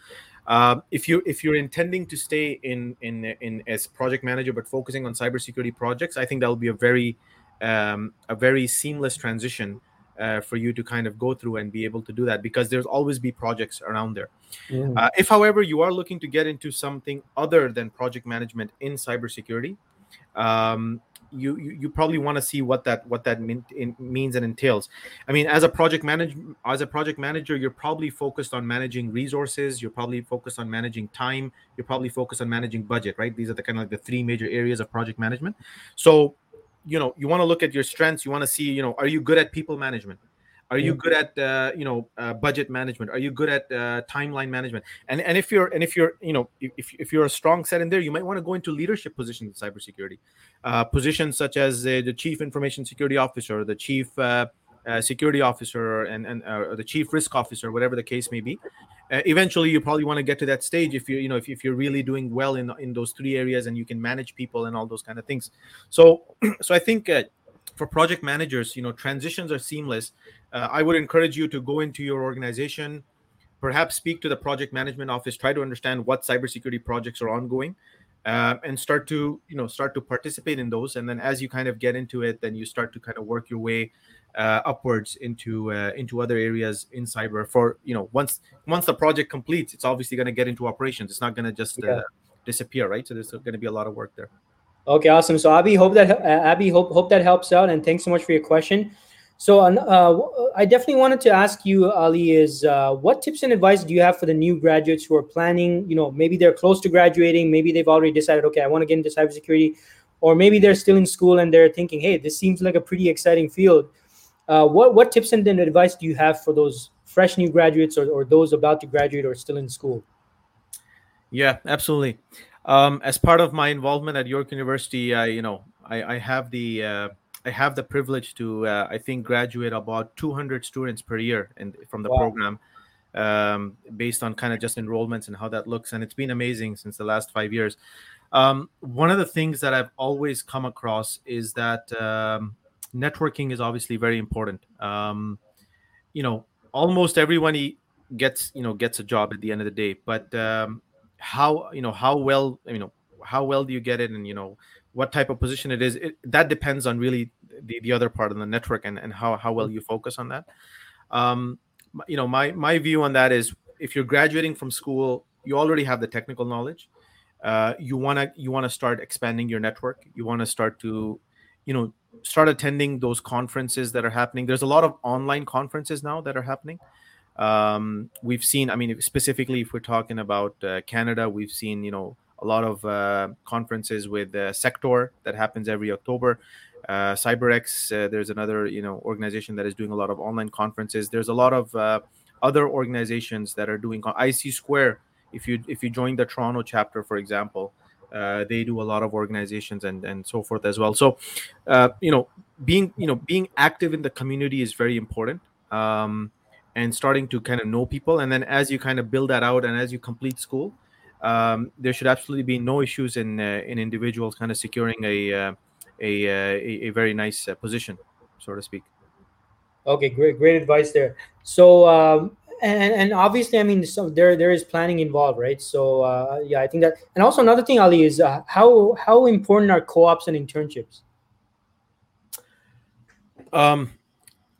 Uh, if you if you're intending to stay in in in as project manager but focusing on cybersecurity projects, I think that will be a very um, a very seamless transition uh, for you to kind of go through and be able to do that because there's always be projects around there. Mm. Uh, if, however, you are looking to get into something other than project management in cybersecurity, um, you, you, you probably want to see what that what that mean, in, means and entails. I mean, as a project manager, as a project manager, you're probably focused on managing resources. You're probably focused on managing time. You're probably focused on managing budget. Right? These are the kind of like the three major areas of project management. So you know you want to look at your strengths you want to see you know are you good at people management? Are you good at uh, you know uh, budget management? Are you good at uh, timeline management? And and if you're and if you're you know if, if you're a strong set in there you might want to go into leadership positions in cybersecurity. Uh, positions such as uh, the chief information security officer the chief uh, security officer and and uh, the chief risk officer, whatever the case may be. Uh, eventually, you probably want to get to that stage if you you know if, if you're really doing well in in those three areas and you can manage people and all those kind of things. So [CLEARS THROAT] so I think. Uh, for project managers, you know, transitions are seamless. Uh, I would encourage you to go into your organization, perhaps speak to the project management office, try to understand what cybersecurity projects are ongoing, uh, and start to you know start to participate in those and then as you kind of get into it then you start to kind of work your way uh, upwards into uh, into other areas in cyber for you know once once the project completes it's obviously going to get into operations. It's not going to just uh, yeah. disappear right? So there's going to be a lot of work there. Okay awesome. So abby hope that uh, abby hope hope that helps out and thanks so much for your question. So uh, i definitely wanted to ask you ali is uh, what tips and advice do you have for the new graduates who are planning you know maybe they're close to graduating maybe they've already decided okay i want to get into cybersecurity or maybe they're still in school and they're thinking hey this seems like a pretty exciting field uh, what what tips and advice do you have for those fresh new graduates or, or those about to graduate or still in school? Yeah, absolutely. Um, as part of my involvement at York University, I you know I, I have the uh, I have the privilege to uh, I think graduate about 200 students per year in, from the wow. program, um, based on kind of just enrollments and how that looks, and it's been amazing since the last five years. Um, one of the things that I've always come across is that um, networking is obviously very important. Um, you know, almost everyone gets you know gets a job at the end of the day, but um, how you know how well you know how well do you get it, and you know what type of position it is? It, that depends on really the, the other part of the network and, and how, how well you focus on that. Um, you know my my view on that is if you're graduating from school you already have the technical knowledge. Uh, you want to you want to start expanding your network. You want to start to you know start attending those conferences that are happening. There's a lot of online conferences now that are happening. Um, we've seen i mean specifically if we're talking about uh, canada we've seen you know a lot of uh, conferences with uh, SecTor that happens every october. Uh, cyberx uh, there's another you know organization that is doing a lot of online conferences. There's a lot of uh, other organizations that are doing isc squared if you if you join the toronto chapter for example uh, they do a lot of organizations and and so forth as well. So uh, you know being you know being active in the community is very important um, and starting to kind of know people. And then as you kind of build that out and as you complete school um, there should absolutely be no issues in uh, in individuals kind of securing a uh, a, uh, a, a very nice position so to speak. Okay great great advice there. So um, and and obviously, I mean, so there there is planning involved, right? So uh, yeah, I think that, and also another thing, Ali, is uh, how how important are co-ops and internships? Um,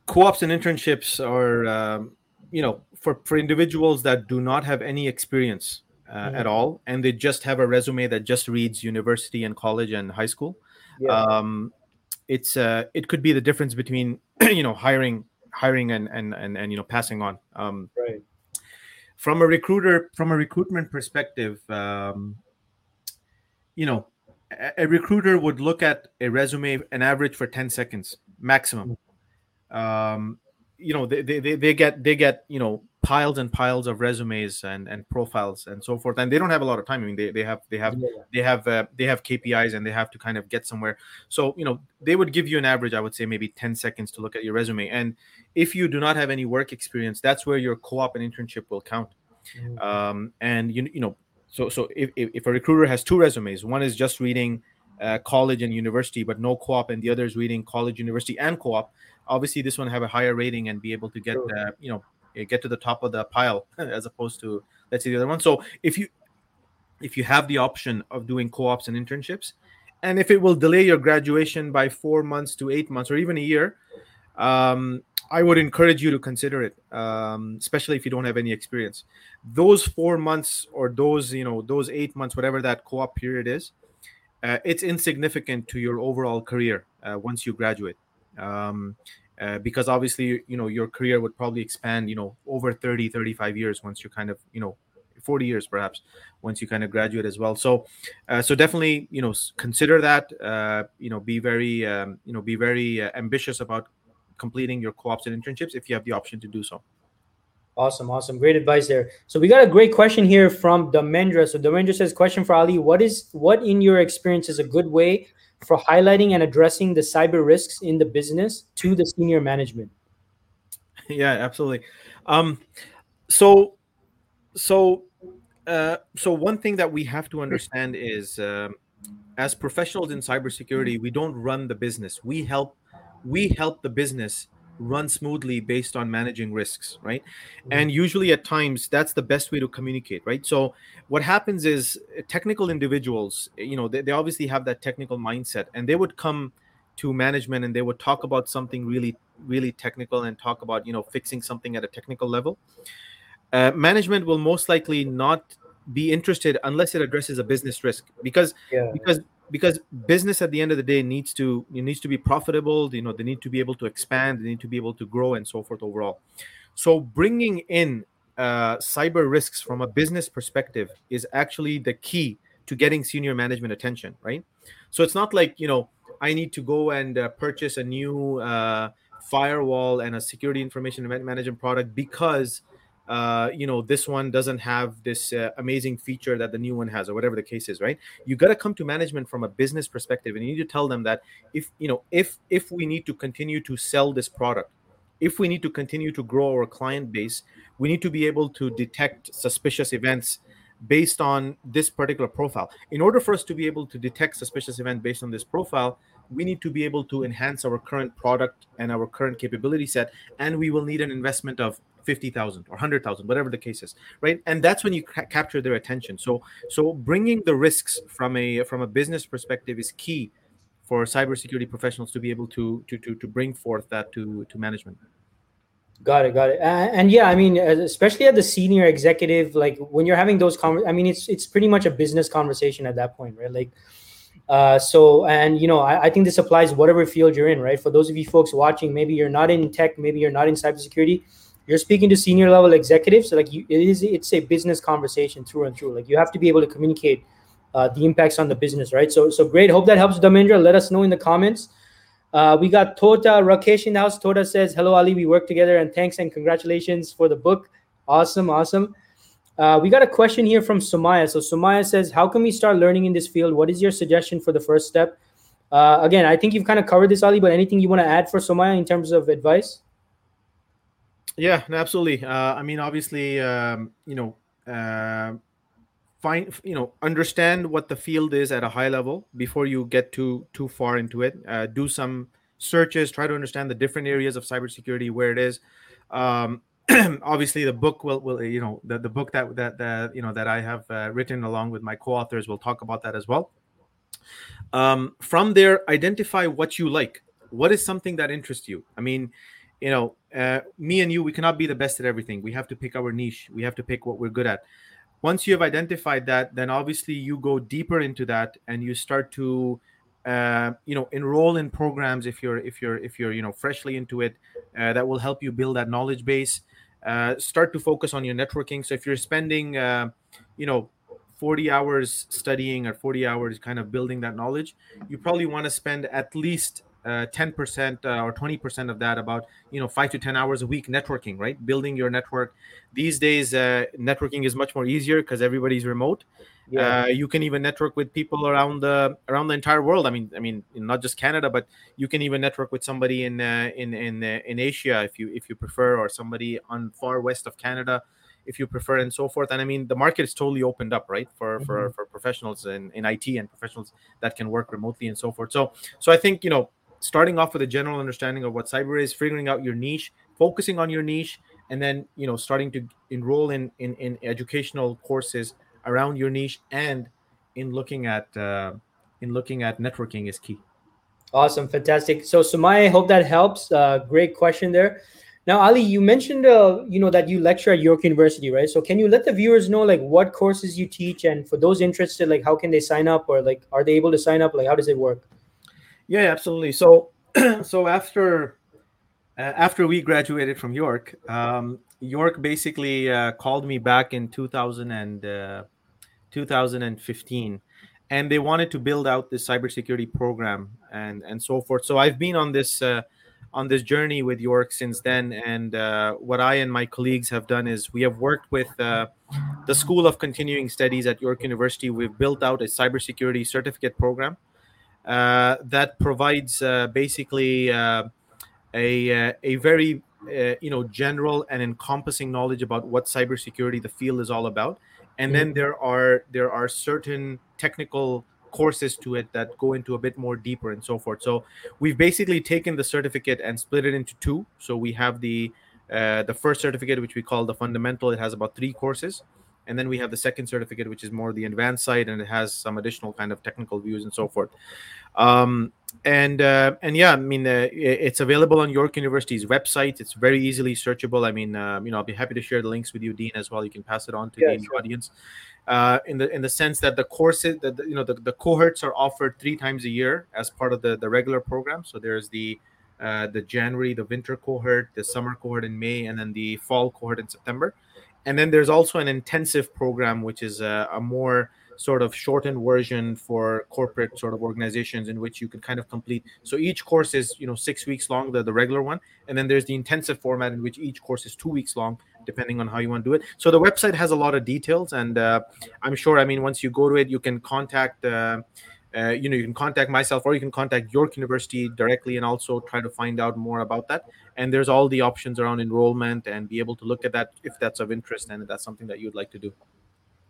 co-ops and internships are, um, you know, for for individuals that do not have any experience uh, mm-hmm. at all, and they just have a resume that just reads university and college and high school. Yeah. Um, it's uh, it could be the difference between [CLEARS THROAT] you know hiring hiring and and and, and you know passing on. Um, right. from a recruiter from a recruitment perspective um, you know a, a, recruiter would look at a resume an average for 10 seconds maximum. Um, you know they, they, they get they get you know piles and piles of resumes and and profiles and so forth and they don't have a lot of time i mean they, they have they have yeah. they have uh, they have kpis and they have to kind of get somewhere so you know they would give you an average i would say maybe 10 seconds to look at your resume and if you do not have any work experience that's where your co-op and internship will count mm-hmm. um, and you, you know so so if, if a recruiter has two resumes one is just reading uh, college and university but no co-op and the other is reading college university and co-op obviously this one have a higher rating and be able to get sure. uh, you know get to the top of the pile [LAUGHS] as opposed to let's say the other one. So if you if you have the option of doing co-ops and internships and if it will delay your graduation by four months to eight months or even a year um, i would encourage you to consider it um, especially if you don't have any experience. Those four months or those you know those eight months whatever that co-op period is uh, it's insignificant to your overall career uh, once you graduate. Um, uh, because obviously you know your career would probably expand you know over 30 35 years once you kind of you know 40 years perhaps once you kind of graduate as well. So uh, so definitely you know consider that uh, you know be very um, you know be very uh, ambitious about completing your co-ops and internships if you have the option to do so. Awesome awesome. Great advice there. So we got a great question here from Damendra. So Damendra says question for Ali what is what in your experience is a good way for highlighting and addressing the cyber risks in the business to the senior management. Yeah absolutely. Um so so uh so one thing that we have to understand is um, as professionals in cybersecurity we don't run the business. We help we help the business run smoothly based on managing risks right mm-hmm. and usually at times that's the best way to communicate right so what happens is uh, technical individuals you know they, they obviously have that technical mindset and they would come to management and they would talk about something really really technical and talk about you know fixing something at a technical level uh, management will most likely not be interested unless it addresses a business risk because yeah. because because business at the end of the day needs to it needs to be profitable you know they need to be able to expand they need to be able to grow and so forth overall. So bringing in uh, cyber risks from a business perspective is actually the key to getting senior management attention right? So it's not like you know i need to go and uh, purchase a new uh, firewall and a security information event management product because uh, you know this one doesn't have this uh, amazing feature that the new one has or whatever the case is right? You got to come to management from a business perspective and you need to tell them that if you know if if we need to continue to sell this product if we need to continue to grow our client base we need to be able to detect suspicious events based on this particular profile. In order for us to be able to detect suspicious event based on this profile we need to be able to enhance our current product and our current capability set and we will need an investment of 50,000 or 100,000 whatever the case is right? And that's when you ca- capture their attention. So so bringing the risks from a from a business perspective is key for cybersecurity professionals to be able to to to, to bring forth that to to management. Got it got it. And, and yeah i mean especially at the senior executive like when you're having those con- i mean it's it's pretty much a business conversation at that point right? Like uh, so, and you know, I, I, think this applies whatever field you're in, right? For those of you folks watching, maybe you're not in tech, maybe you're not in cybersecurity, you're speaking to senior level executives. So like, you, it is it's a business conversation through and through. Like, you have to be able to communicate uh, the impacts on the business, right? So, so great. Hope that helps, Damendra. Let us know in the comments. Uh, we got Tota Rakesh in the house. Tota says, "Hello, Ali. We work together, and thanks and congratulations for the book. Awesome, awesome." Uh, we got a question here from Sumaya. So Sumaya says, "How can we start learning in this field? What is your suggestion for the first step?" Uh, again, I think you've kind of covered this, Ali. But anything you want to add for Sumaya in terms of advice? Yeah, absolutely. Uh, I mean, obviously, um, you know, uh, find you know, understand what the field is at a high level before you get too too far into it. Uh, do some searches. Try to understand the different areas of cybersecurity where it is. Um, [CLEARS THROAT] obviously the book will, will you know the, the book that that that you know that i have uh, written along with my co-authors will talk about that as well um, from there identify what you like what is something that interests you i mean you know uh, me and you we cannot be the best at everything. We have to pick our niche. We have to pick what we're good at. Once you have identified that then obviously you go deeper into that and you start to uh, you know enroll in programs if you're if you're if you're you know freshly into it uh, that will help you build that knowledge base. Uh, start to focus on your networking. So if you're spending uh, you know 40 hours studying or 40 hours kind of building that knowledge you probably want to spend at least uh, 10% uh, or 20% of that about you know 5 to 10 hours a week networking right building your network these days uh, networking is much more easier because everybody's remote yeah. Uh, you can even network with people around the around the entire world. I mean, I mean, not just Canada, but you can even network with somebody in uh, in in uh, in Asia if you if you prefer, or somebody on far west of Canada if you prefer, and so forth. And I mean, the market is totally opened up, right, for mm-hmm. for for professionals in, in IT and professionals that can work remotely and so forth. So so I think you know, starting off with a general understanding of what cyber is, figuring out your niche, focusing on your niche, and then you know, starting to enroll in in, in educational courses around your niche and in looking at uh, in looking at networking is key. Awesome. Fantastic. So sumaya i hope that helps. Uh, great question there. Now ali you mentioned uh, you know that you lecture at york university right? So can you let the viewers know like what courses you teach? And for those interested like how can they sign up or like are they able to sign up? Like how does it work yeah absolutely. So [CLEARS THROAT] so after uh, after we graduated from york um, york basically uh, called me back in 2000 and uh, 2015 and they wanted to build out this cybersecurity program and and so forth. So i've been on this uh, on this journey with york since then and uh, what i and my colleagues have done is we have worked with uh, the school of continuing studies at york university. We've built out a cybersecurity certificate program that provides uh, basically uh, a, a very you know general and encompassing knowledge about what cybersecurity the field is all about. And then mm-hmm. there are there are certain technical courses to it that go into a bit more deeper and so forth. So we've basically taken the certificate and split it into two. So we have the uh, the first certificate which we call the fundamental. It has about three courses. And then we have the second certificate which is more the advanced side and it has some additional kind of technical views and so forth um, and uh, and yeah, I mean, uh, it's available on York University's website. It's very easily searchable. I mean, um, you know, I'll be happy to share the links with you, Dean, as well. You can pass it on to yeah, the sure. audience. Uh, in the in the sense that the courses, that you know, the, the cohorts are offered three times a year as part of the the regular program. So there's the uh, the January, the winter cohort, the summer cohort in May, and then the fall cohort in September. And then there's also an intensive program, which is a more sort of shortened version for corporate sort of organizations in which you can kind of complete. So each course is you know six weeks long, the, the regular one, and then there's the intensive format in which each course is two weeks long, depending on how you want to do it. So the website has a lot of details, and uh, I'm sure. I mean, once you go to it, you can contact. Uh, uh, you know, you can contact myself or you can contact York University directly and also try to find out more about that. And there's all the options around enrollment and be able to look at that if that's of interest and that's something that you'd like to do.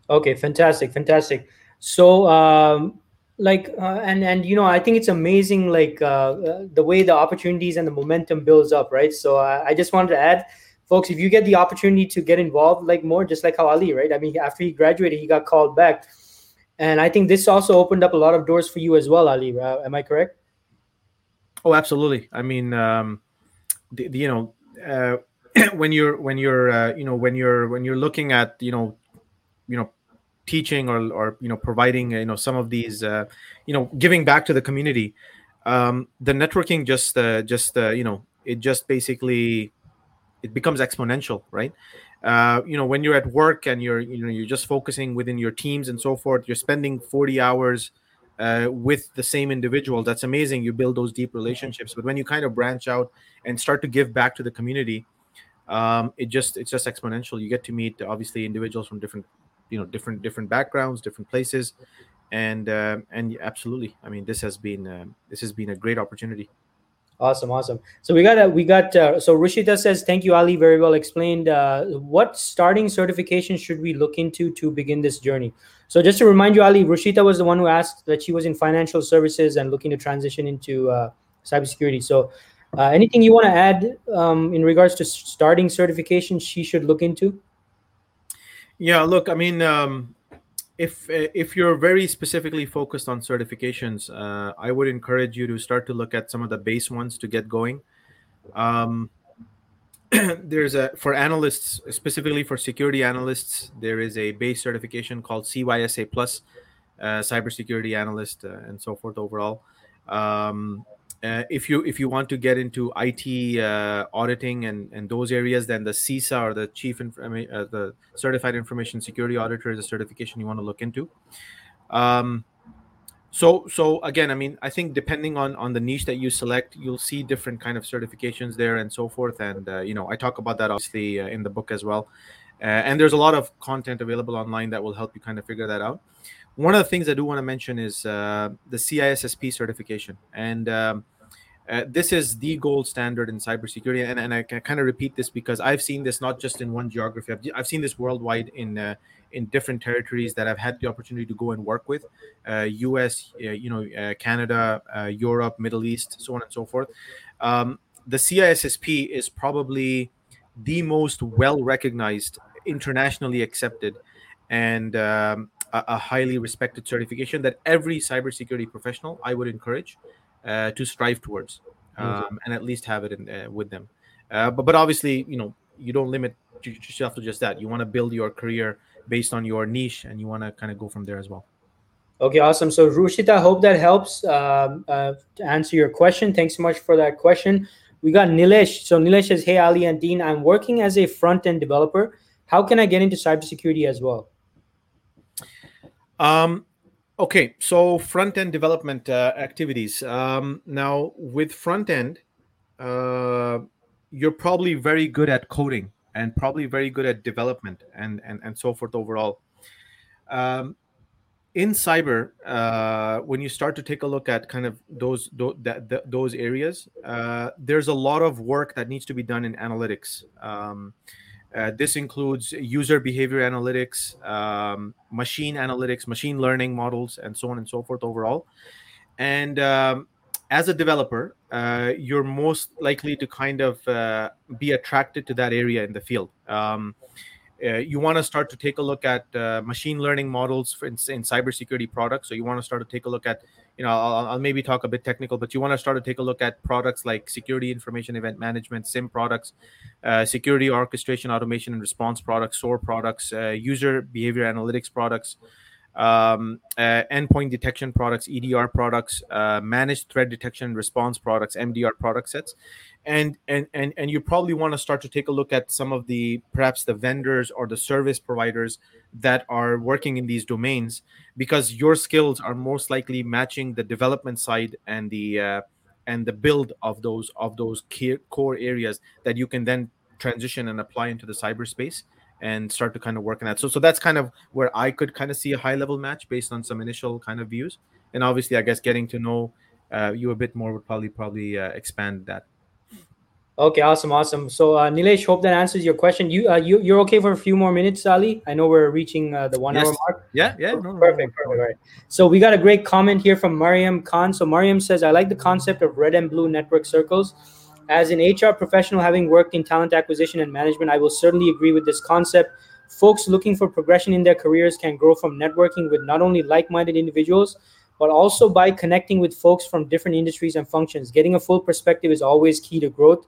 Okay, fantastic, fantastic. So, um, like, uh, and and you know, I think it's amazing, like uh, uh, the way the opportunities and the momentum builds up, right? So, I, I just wanted to add folks, if you get the opportunity to get involved, like more, just like how Ali, right? I mean, after he graduated, he got called back, and I think this also opened up a lot of doors for you as well, Ali. Uh, am I correct? Oh, absolutely. I mean, um, the, the, you know, uh, [CLEARS THROAT] when you're when you're uh, you know when you're when you're looking at you know you know teaching or or you know providing you know some of these uh, you know giving back to the community. Um, the networking just uh, just uh, you know it just basically it becomes exponential right? Uh, you know when you're at work and you're you know you're just focusing within your teams and so forth you're spending 40 hours uh, with the same individual that's amazing. You build those deep relationships. But when you kind of branch out and start to give back to the community um, it just it's just exponential. You get to meet obviously individuals from different you know different different backgrounds different places. And uh, and absolutely. I mean this has been uh, this has been a great opportunity. Awesome awesome. So we got a we got uh, so rushita says thank you ali. Very well explained. Uh, what starting certification should we look into to begin this journey? So just to remind you ali rushita was the one who asked that she was in financial services and looking to transition into uh, cybersecurity. So uh, anything you want to add um, in regards to starting certification she should look into yeah look i mean um, if if you're very specifically focused on certifications, uh, I would encourage you to start to look at some of the base ones to get going. Um, [CLEARS THROAT] there's a for analysts specifically for security analysts there is a base certification called CYSA plus uh, cybersecurity analyst uh, and so forth overall um, uh, if you if you want to get into IT uh, auditing and, and those areas, then the CISA or the Chief Informa- uh, the Certified Information Security Auditor is a certification you want to look into. Um, so so again, I mean, I think depending on on the niche that you select, you'll see different kind of certifications there and so forth. And uh, you know, I talk about that obviously uh, in the book as well. Uh, and there's a lot of content available online that will help you kind of figure that out one of the things I do want to mention is uh, the CISSP certification, and um, uh, this is the gold standard in cybersecurity. And, and I kind of repeat this because I've seen this not just in one geography. I've, I've seen this worldwide in uh, in different territories that I've had the opportunity to go and work with, U.S., uh, uh, you know, uh, Canada, Europe, Middle East, so on and so forth. Um, the CISSP is probably the most well recognized, internationally accepted, and um, a, a, highly respected certification that every cybersecurity professional I would encourage uh, to strive towards, um, and at least have it in, uh, with them. Uh, but but obviously, you know, you don't limit yourself to just that. You want to build your career based on your niche, and you want to kind of go from there as well. Okay, awesome. So Rushita, hope that helps um, uh, to answer your question. Thanks so much for that question. We got Nilesh. So Nilesh says, "Hey Ali and Dean, I'm working as a front end developer. How can I get into cybersecurity as well?" Um, okay, so front end development uh, activities. Um, now, with front end, uh, you're probably very good at coding and probably very good at development and and, and so forth overall. Um, in cyber, uh, when you start to take a look at kind of those those, those areas, uh, there's a lot of work that needs to be done in analytics. Um, uh, this includes user behavior analytics, um, machine analytics, machine learning models, and so on and so forth overall. And um, as a developer, uh, you're most likely to kind of uh, be attracted to that area in the field. Um, uh, you want to start to take a look at uh, machine learning models in, in cybersecurity products. So you want to start to take a look at you know I'll, I'll, maybe talk a bit technical but you want to start to take a look at products like security information event management SIEM products uh, security orchestration automation and response products SOAR products uh, user behavior analytics products um, uh, endpoint detection products edr products uh, managed threat detection response products mdr product sets. And and and, and you probably want to start to take a look at some of the perhaps the vendors or the service providers that are working in these domains because your skills are most likely matching the development side and the uh, and the build of those of those core areas that you can then transition and apply into the cyberspace and start to kind of work on that. So so that's kind of where I could kind of see a high level match based on some initial kind of views. And obviously, I guess getting to know uh, you a bit more would probably probably uh, expand that. Okay, awesome, awesome. So, uh, Nilesh, hope that answers your question. You, uh, you, you're okay for a few more minutes, Ali? I know we're reaching uh, the one yes. hour mark. Yeah, yeah, no, perfect, no, no, perfect. Right. So, we got a great comment here from Mariam Khan. So, Mariam says, "I like the concept of red and blue network circles. As an HR professional, having worked in talent acquisition and management, I will certainly agree with this concept. Folks looking for progression in their careers can grow from networking with not only like minded individuals, but also by connecting with folks from different industries and functions. Getting a full perspective is always key to growth.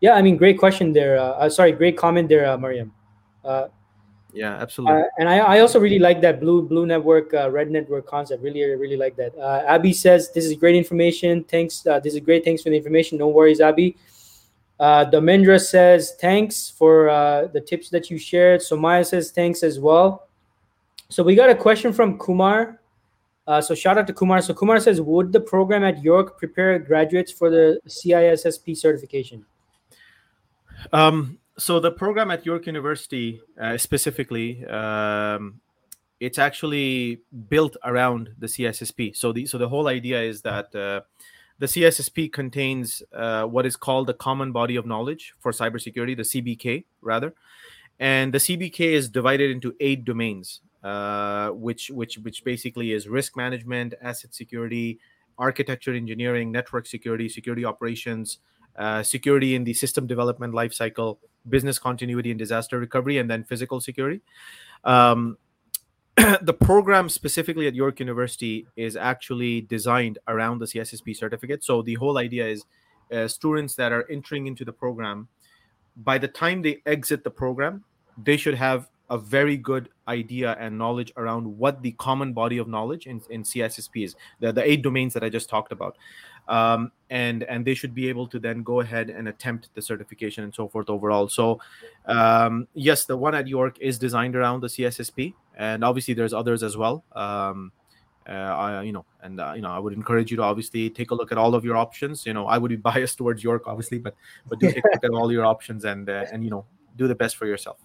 Yeah, I mean, great question there. Uh, uh sorry, great comment there, uh, Mariam. Uh, yeah absolutely. Uh, and I, I also really like that blue blue network uh, red network concept. Really really like that. Uh, abby says this is great information. Thanks uh, this is great. Thanks for the information. No worries abby. Uh, Domendra says thanks for uh, the tips that you shared. Somaya says thanks as well. So we got a question from kumar. Uh, so shout out to kumar. So kumar says would the program at york prepare graduates for the cissp certification? Um, so the program at York University uh, specifically, um, it's actually built around the CISSP. So the so the whole idea is that uh, the CISSP contains uh, what is called the Common Body of Knowledge for Cybersecurity, the CBK rather, and the CBK is divided into eight domains, uh, which which which basically is risk management, asset security, architecture engineering, network security, security operations, uh, security in the system development lifecycle, business continuity and disaster recovery, and then physical security. Um, [CLEARS THROAT] the program specifically at York University is actually designed around the CISSP certificate. So the whole idea is uh, students that are entering into the program, by the time they exit the program, they should have a very good idea and knowledge around what the common body of knowledge in, in CISSP is, the, the eight domains that I just talked about um, and and they should be able to then go ahead and attempt the certification and so forth overall. So um, yes, the one at York is designed around the CISSP, and obviously there's others as well. Um, uh, I, you know, and uh, you know, I would encourage you to obviously take a look at all of your options. You know, I would be [LAUGHS] biased towards York, obviously, but but do take a look at all your options and uh, and you know, do the best for yourself.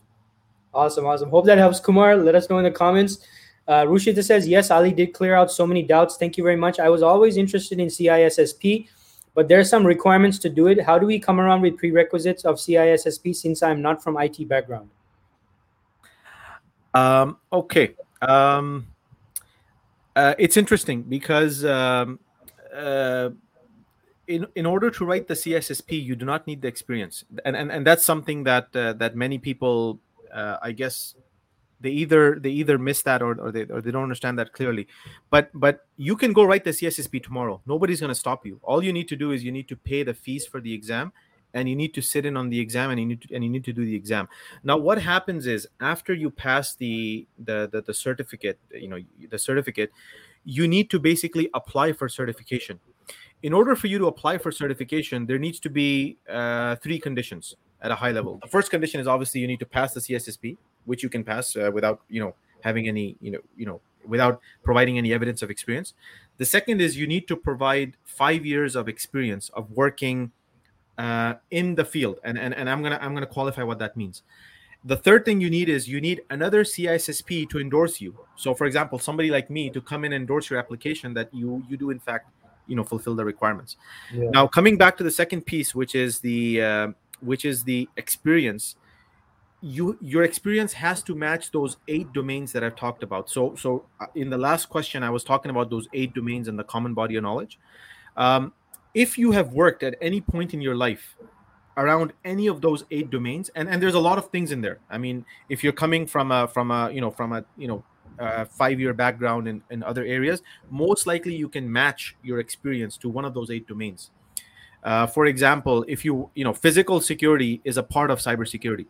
Awesome, awesome. Hope that helps, Kumar. Let us know in the comments. Uh, Rushita says, yes, Ali did clear out so many doubts. Thank you very much. I was always interested in CISSP, but there are some requirements to do it. How do we come around with prerequisites of CISSP since I'm not from IT background? Um, okay. Um, uh, it's interesting because um, uh, in in order to write the CISSP, you do not need the experience, and and, and that's something that uh, that many people, uh, I guess, they either they either miss that or, or they or they don't understand that clearly. But but you can go write the cissp tomorrow. Nobody's going to stop you. All you need to do is you need to pay the fees for the exam and you need to sit in on the exam and you need to and you need to do the exam. Now what happens is after you pass the the the, the certificate you know the certificate you need to basically apply for certification. In order for you to apply for certification there needs to be uh, three conditions at a high level. The first condition is obviously you need to pass the cissp which you can pass uh, without you know having any you know you know without providing any evidence of experience. The second is you need to provide five years of experience of working uh, in the field. And, and and i'm gonna i'm gonna qualify what that means. The third thing you need is you need another cissp to endorse you. So for example somebody like me to come in and endorse your application that you you do in fact you know fulfill the requirements. Yeah. now coming back to the second piece which is the uh, which is the experience you your experience has to match those eight domains that I've talked about. So so uh, in the last question, I was talking about those eight domains and the common body of knowledge. Um, if you have worked at any point in your life around any of those eight domains, and and there's a lot of things in there. I mean, if you're coming from a from a you know from a you know five year background in, in other areas, most likely you can match your experience to one of those eight domains. Uh, for example, if you you know physical security is a part of cybersecurity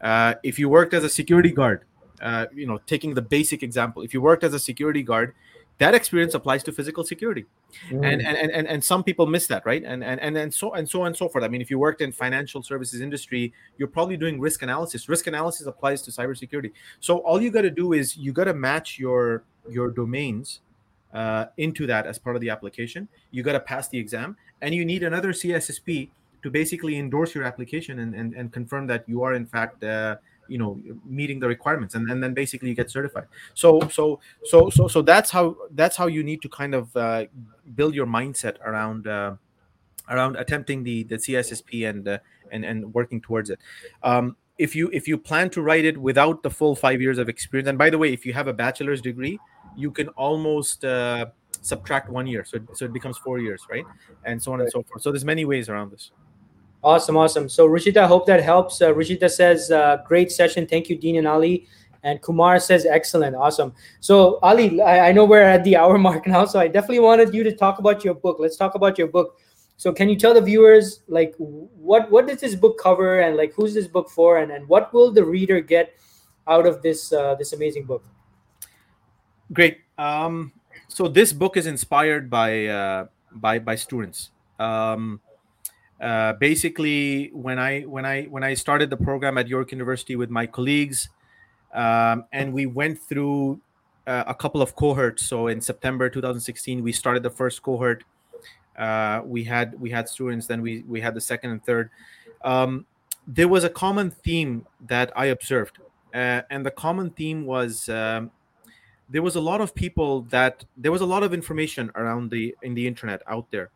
uh, if you worked as a security guard, uh, you know, taking the basic example, if you worked as a security guard, that experience applies to physical security, mm. and, and and and some people miss that, right? And and and and so and so and so forth. I mean, if you worked in financial services industry, you're probably doing risk analysis. Risk analysis applies to cybersecurity. So all you got to do is you got to match your your domains uh, into that as part of the application. You got to pass the exam, and you need another CISSP to basically endorse your application and, and, and confirm that you are in fact uh, you know meeting the requirements and, and then basically you get certified. So so so so so that's how that's how you need to kind of uh, build your mindset around uh, around attempting the the cissp and uh, and and working towards it. Um, if you if you plan to write it without the full five years of experience and by the way if you have a bachelor's degree you can almost uh, subtract one year so, so it becomes four years right and so on right. and so forth so there's many ways around this Awesome, awesome. So Rushita, I hope that helps. Uh, says, uh, "Great session. Thank you, Dean and Ali." And Kumar says, "Excellent, awesome." So Ali, I, I know we're at the [LAUGHS] hour mark now, so I definitely wanted you to talk about your book. Let's talk about your book. So can you tell the viewers like what what does this book cover and like who's this book for and, and what will the reader get out of this uh, this amazing book? Great. Um, so this book is inspired by uh, by by students. Um, uh, basically, when I when I when I started the program at York University with my colleagues, um, and we went through uh, a couple of cohorts. So in September 2016, we started the first cohort uh, we had we had students then we we had the second and third um, there was a common theme that i observed uh, and the common theme was um, there was a lot of people that there was a lot of information around the in the internet out there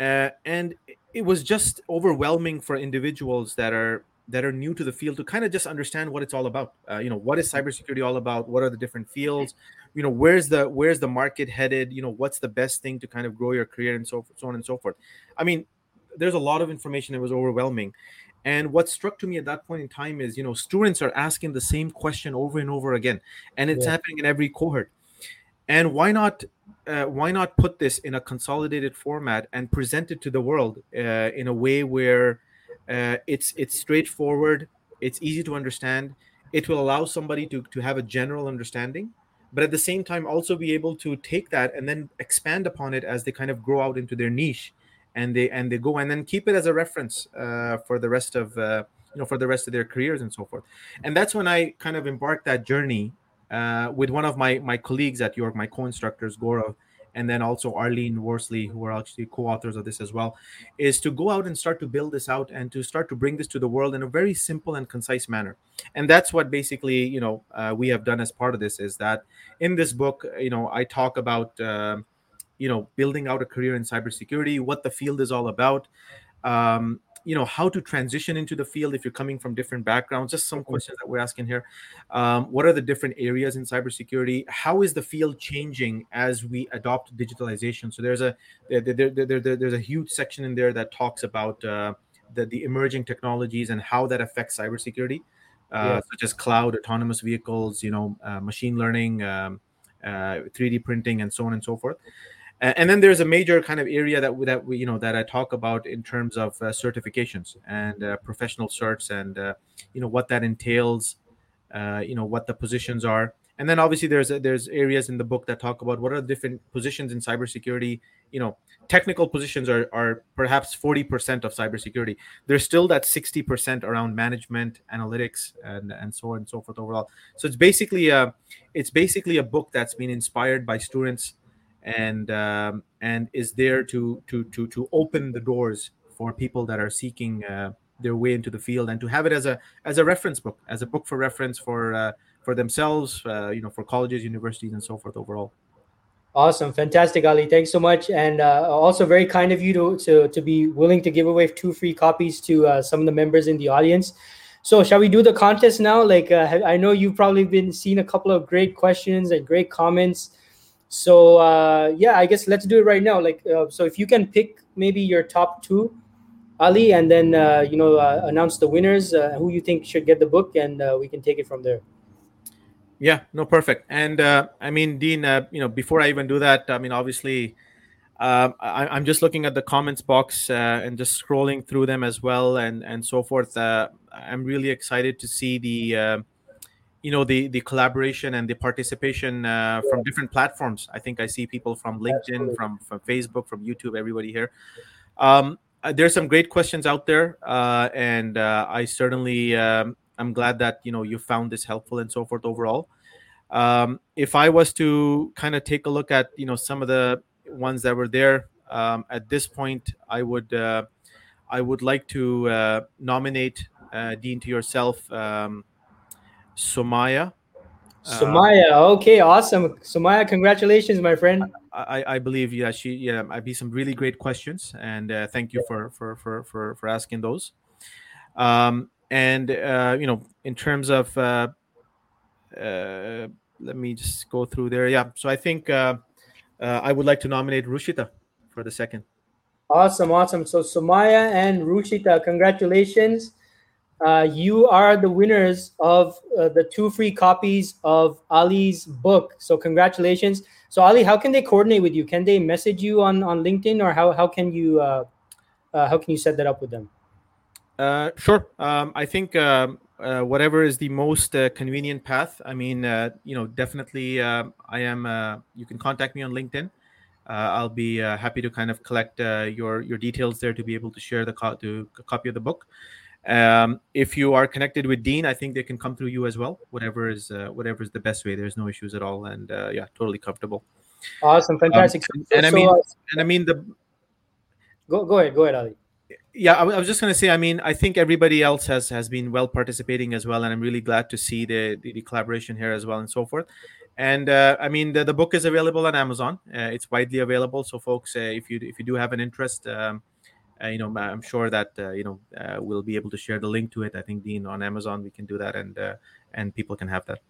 uh, and it was just overwhelming for individuals that are that are new to the field to kind of just understand what it's all about. Uh, you know, what is cybersecurity all about? What are the different fields? You know, where's the where's the market headed? You know, what's the best thing to kind of grow your career and so so on and so forth. I mean, there's a lot of information that was overwhelming. And what struck to me at that point in time is, you know, students are asking the same question over and over again, and it's yeah. happening in every cohort. And why not uh, why not put this in a consolidated format and present it to the world uh, in a way where uh, it's it's straightforward. It's easy to understand. It will allow somebody to to have a general understanding, but at the same time also be able to take that and then expand upon it as they kind of grow out into their niche, and they and they go and then keep it as a reference uh, for the rest of uh, you know for the rest of their careers and so forth. And that's when I kind of embarked that journey uh, with one of my my colleagues at York, my co-instructors, Gaurav and then also Arlene Worsley, who are actually co-authors of this as well, is to go out and start to build this out and to start to bring this to the world in a very simple and concise manner. And that's what basically, you know, uh, we have done as part of this is that in this book, you know, I talk about, uh, you know, building out a career in cybersecurity, what the field is all about. Um, you know how to transition into the field if you're coming from different backgrounds just some questions that we're asking here um, what are the different areas in cybersecurity how is the field changing as we adopt digitalization so there's a there, there, there, there there's a huge section in there that talks about uh, the, the emerging technologies and how that affects cybersecurity uh, yeah. such as cloud autonomous vehicles you know uh, machine learning um, 3d uh, printing and so on and so forth and then there's a major kind of area that we, that we you know that I talk about in terms of uh, certifications and uh, professional certs and uh, you know what that entails, uh, you know what the positions are, and then obviously there's there's areas in the book that talk about what are the different positions in cybersecurity. You know, technical positions are are perhaps 40% of cybersecurity. There's still that 60% around management, analytics, and and so on and so forth overall. So it's basically a it's basically a book that's been inspired by students and um, and is there to to to to open the doors for people that are seeking uh, their way into the field and to have it as a as a reference book as a book for reference for uh, for themselves uh, you know for colleges universities and so forth overall. Awesome. Fantastic ali. Thanks so much. And uh, also very kind of you to, to to be willing to give away two free copies to uh, some of the members in the audience. So shall we do the contest now? Like uh, i know you've probably been seeing a couple of great questions and great comments so uh, yeah, I guess let's do it right now. Like, uh, so if you can pick maybe your top two, Ali, and then uh, you know uh, announce the winners, uh, who you think should get the book, and uh, we can take it from there. Yeah, no, perfect. And I mean, Dean, you know, before I even do that, I mean, obviously. Um, I, am just looking at the comments box and just scrolling through them as well, and and so forth. I'm really excited to see the you know the the collaboration and the participation uh, from different platforms. I think i see people from linkedin from from facebook from youtube everybody here. Um, uh, there's some great questions out there uh, and uh, i certainly um, i'm glad that you know you found this helpful and so forth overall. Um, if i was to kind of take a look at you know some of the ones that were there um, at this point i would uh, i would like to uh, nominate dean to yourself um, Somaya. Somaya, okay, awesome. Somaya, congratulations, my friend. I, I believe yeah she yeah I be some really great questions and uh, thank you for for for for for asking those. Um, and uh, you know in terms of uh, uh, let me just go through there. Yeah, so I think uh, uh, I would like to nominate Rushita for the second. Awesome, awesome. So Sumaya and Rushita, congratulations. Uh, you are the winners of uh, the two free copies of Ali's book. So congratulations. So Ali, how can they coordinate with you? Can they message you on, on LinkedIn or how, how can you uh, uh how can you set that up with them? Uh, sure. Um, I think um, whatever is the most convenient path. I mean, you know, definitely I am. you can contact me on LinkedIn. I'll be happy to kind of collect your your details there to be able to share the co- to copy of the book. Um, if you are connected with Dean, I think they can come through you as well. Whatever is uh, whatever is the best way. There's no issues at all, and uh, yeah, totally comfortable. Awesome, um, fantastic. Um, and, I mean, and I mean the. Go go ahead, go ahead, Ali yeah I, was just going to say i mean i think everybody else has has been well participating as well and i'm really glad to see the, the, the collaboration here as well and so forth and uh, I mean the, the book is available on Amazon. Uh, it's widely available. So folks, uh, if you if you do have an interest, um, uh, you know I'm sure that uh, you know uh, we'll be able to share the link to it. I think Dean on Amazon we can do that, and and people can have that.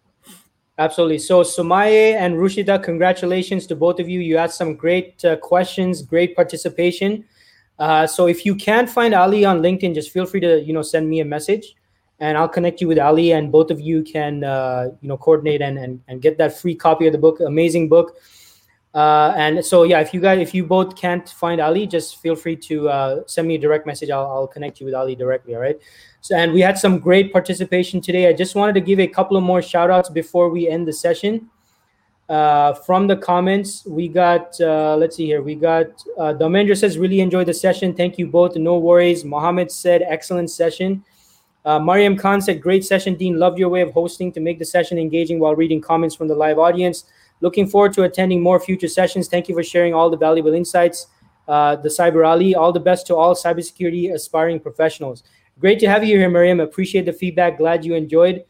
Absolutely. So Sumaye and Rushita, congratulations to both of you. You asked some great questions, great participation. so if you can't find Ali on LinkedIn, just feel free to you know send me a message and I'll connect you with Ali, and both of you can uh, you know coordinate and, and and get that free copy of the book. Amazing book. Uh, and so yeah, if you guys if you both can't find Ali, just feel free to uh, send me a direct message. I'll, I'll connect you with Ali directly. All right. So and we had some great participation today. I just wanted to give a couple of more shout outs before we end the session. Uh, from the comments, we got, uh, let's see here, we got, uh, Domendra says, really enjoyed the session. Thank you both. No worries. Mohammed said, excellent session. Uh, Mariam Khan said, Great session, Dean. Love your way of hosting to make the session engaging while reading comments from the live audience. Looking forward to attending more future sessions. Thank you for sharing all the valuable insights. Uh, the Cyber Ali, all the best to all cybersecurity aspiring professionals. Great to have you here, Mariam. Appreciate the feedback. Glad you enjoyed.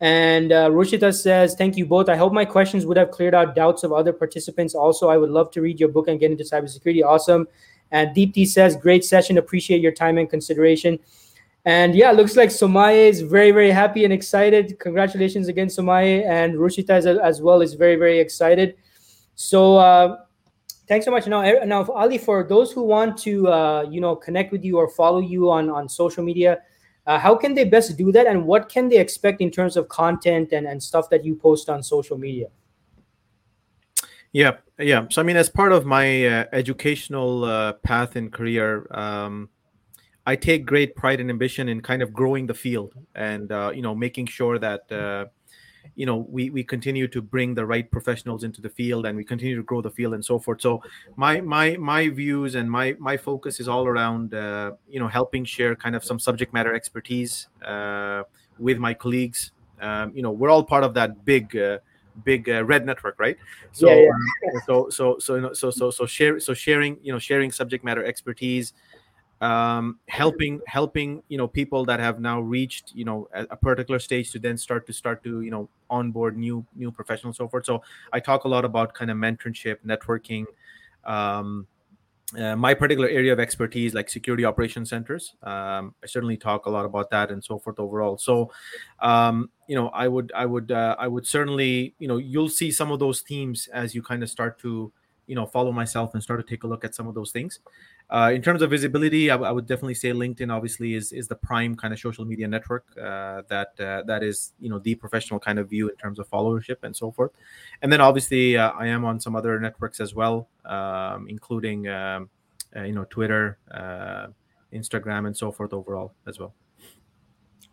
And uh, says, Thank you both. I hope my questions would have cleared out doubts of other participants. Also, I would love to read your book and get into cybersecurity. Awesome. And Deepti says, Great session. Appreciate your time and consideration. And yeah, looks like Somaye is very, very happy and excited. Congratulations again, Somaye. And Rushita as, as well is very, very excited. So uh, thanks so much. Now, now, Ali, for those who want to, uh, you know, connect with you or follow you on, on social media, uh, how can they best do that? And what can they expect in terms of content and, and stuff that you post on social media? Yeah, yeah. So, I mean, as part of my uh, educational uh, path and career, um, I take great pride and ambition in kind of growing the field and uh, you know making sure that uh, you know we we continue to bring the right professionals into the field and we continue to grow the field and so forth. So my my my views and my my focus is all around uh, you know helping share kind of some subject matter expertise uh, with my colleagues. Um, you know we're all part of that big uh, big uh, red network right so yeah, yeah. [LAUGHS] so so so so so so share so sharing you know sharing subject matter expertise um, helping helping you know people that have now reached you know a, a, particular stage to then start to start to you know onboard new new professionals so forth. So i talk a lot about kind of mentorship networking um, uh, my particular area of expertise like security operations centers. Um, i certainly talk a lot about that and so forth overall. So um, you know i would i would uh, i would certainly you know you'll see some of those themes as you kind of start to you know follow myself and start to take a look at some of those things uh, in terms of visibility, I, w- I would definitely say LinkedIn obviously is is the prime kind of social media network uh, that uh, that is you know the professional kind of view in terms of followership and so forth. And then obviously uh, I am on some other networks as well, um, including um, uh, you know Twitter, uh, Instagram, and so forth overall as well.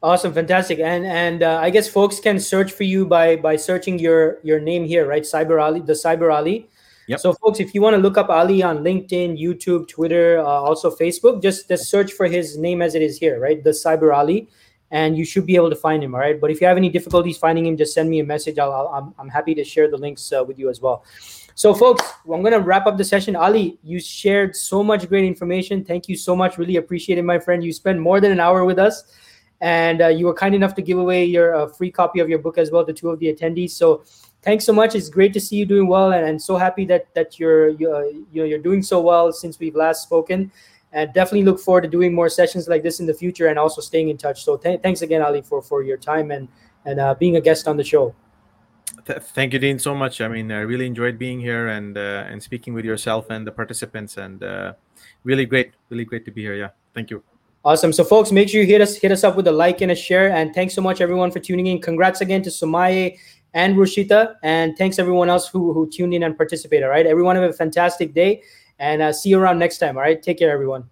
Awesome, fantastic, and and uh, I guess folks can search for you by by searching your your name here, right? Cyber Ali, the Cyber Ali Yep. So, folks, if you want to look up Ali on LinkedIn, YouTube, Twitter, uh, also Facebook, just, just search for his name as it is here, right? The Cyber Ali, and you should be able to find him. All right. But if you have any difficulties finding him, just send me a message. I'll, i am I'm, I'm happy to share the links uh, with you as well. So, folks, I'm going to wrap up the session. Ali, you shared so much great information. Thank you so much. Really appreciate it, my friend. You spent more than an hour with us, and uh, you were kind enough to give away your uh, free copy of your book as well to two of the attendees. So, thanks so much. It's great to see you doing well, and, and so happy that that you're you uh, know you're doing so well since we've last spoken. And definitely look forward to doing more sessions like this in the future, and also staying in touch. So th- thanks again, Ali, for for your time and and uh, being a guest on the show. Thank you, Dean, so much. I mean, I really enjoyed being here and uh, and speaking with yourself and the participants, and uh, really great, really great to be here. Yeah, thank you. Awesome. So, folks, make sure you hit us hit us up with a like and a share. And thanks so much, everyone, for tuning in. Congrats again to Sumaye and Rushita. And thanks everyone else who, who tuned in and participated. All right. Everyone have a fantastic day and uh, see you around next time. All right. Take care, everyone.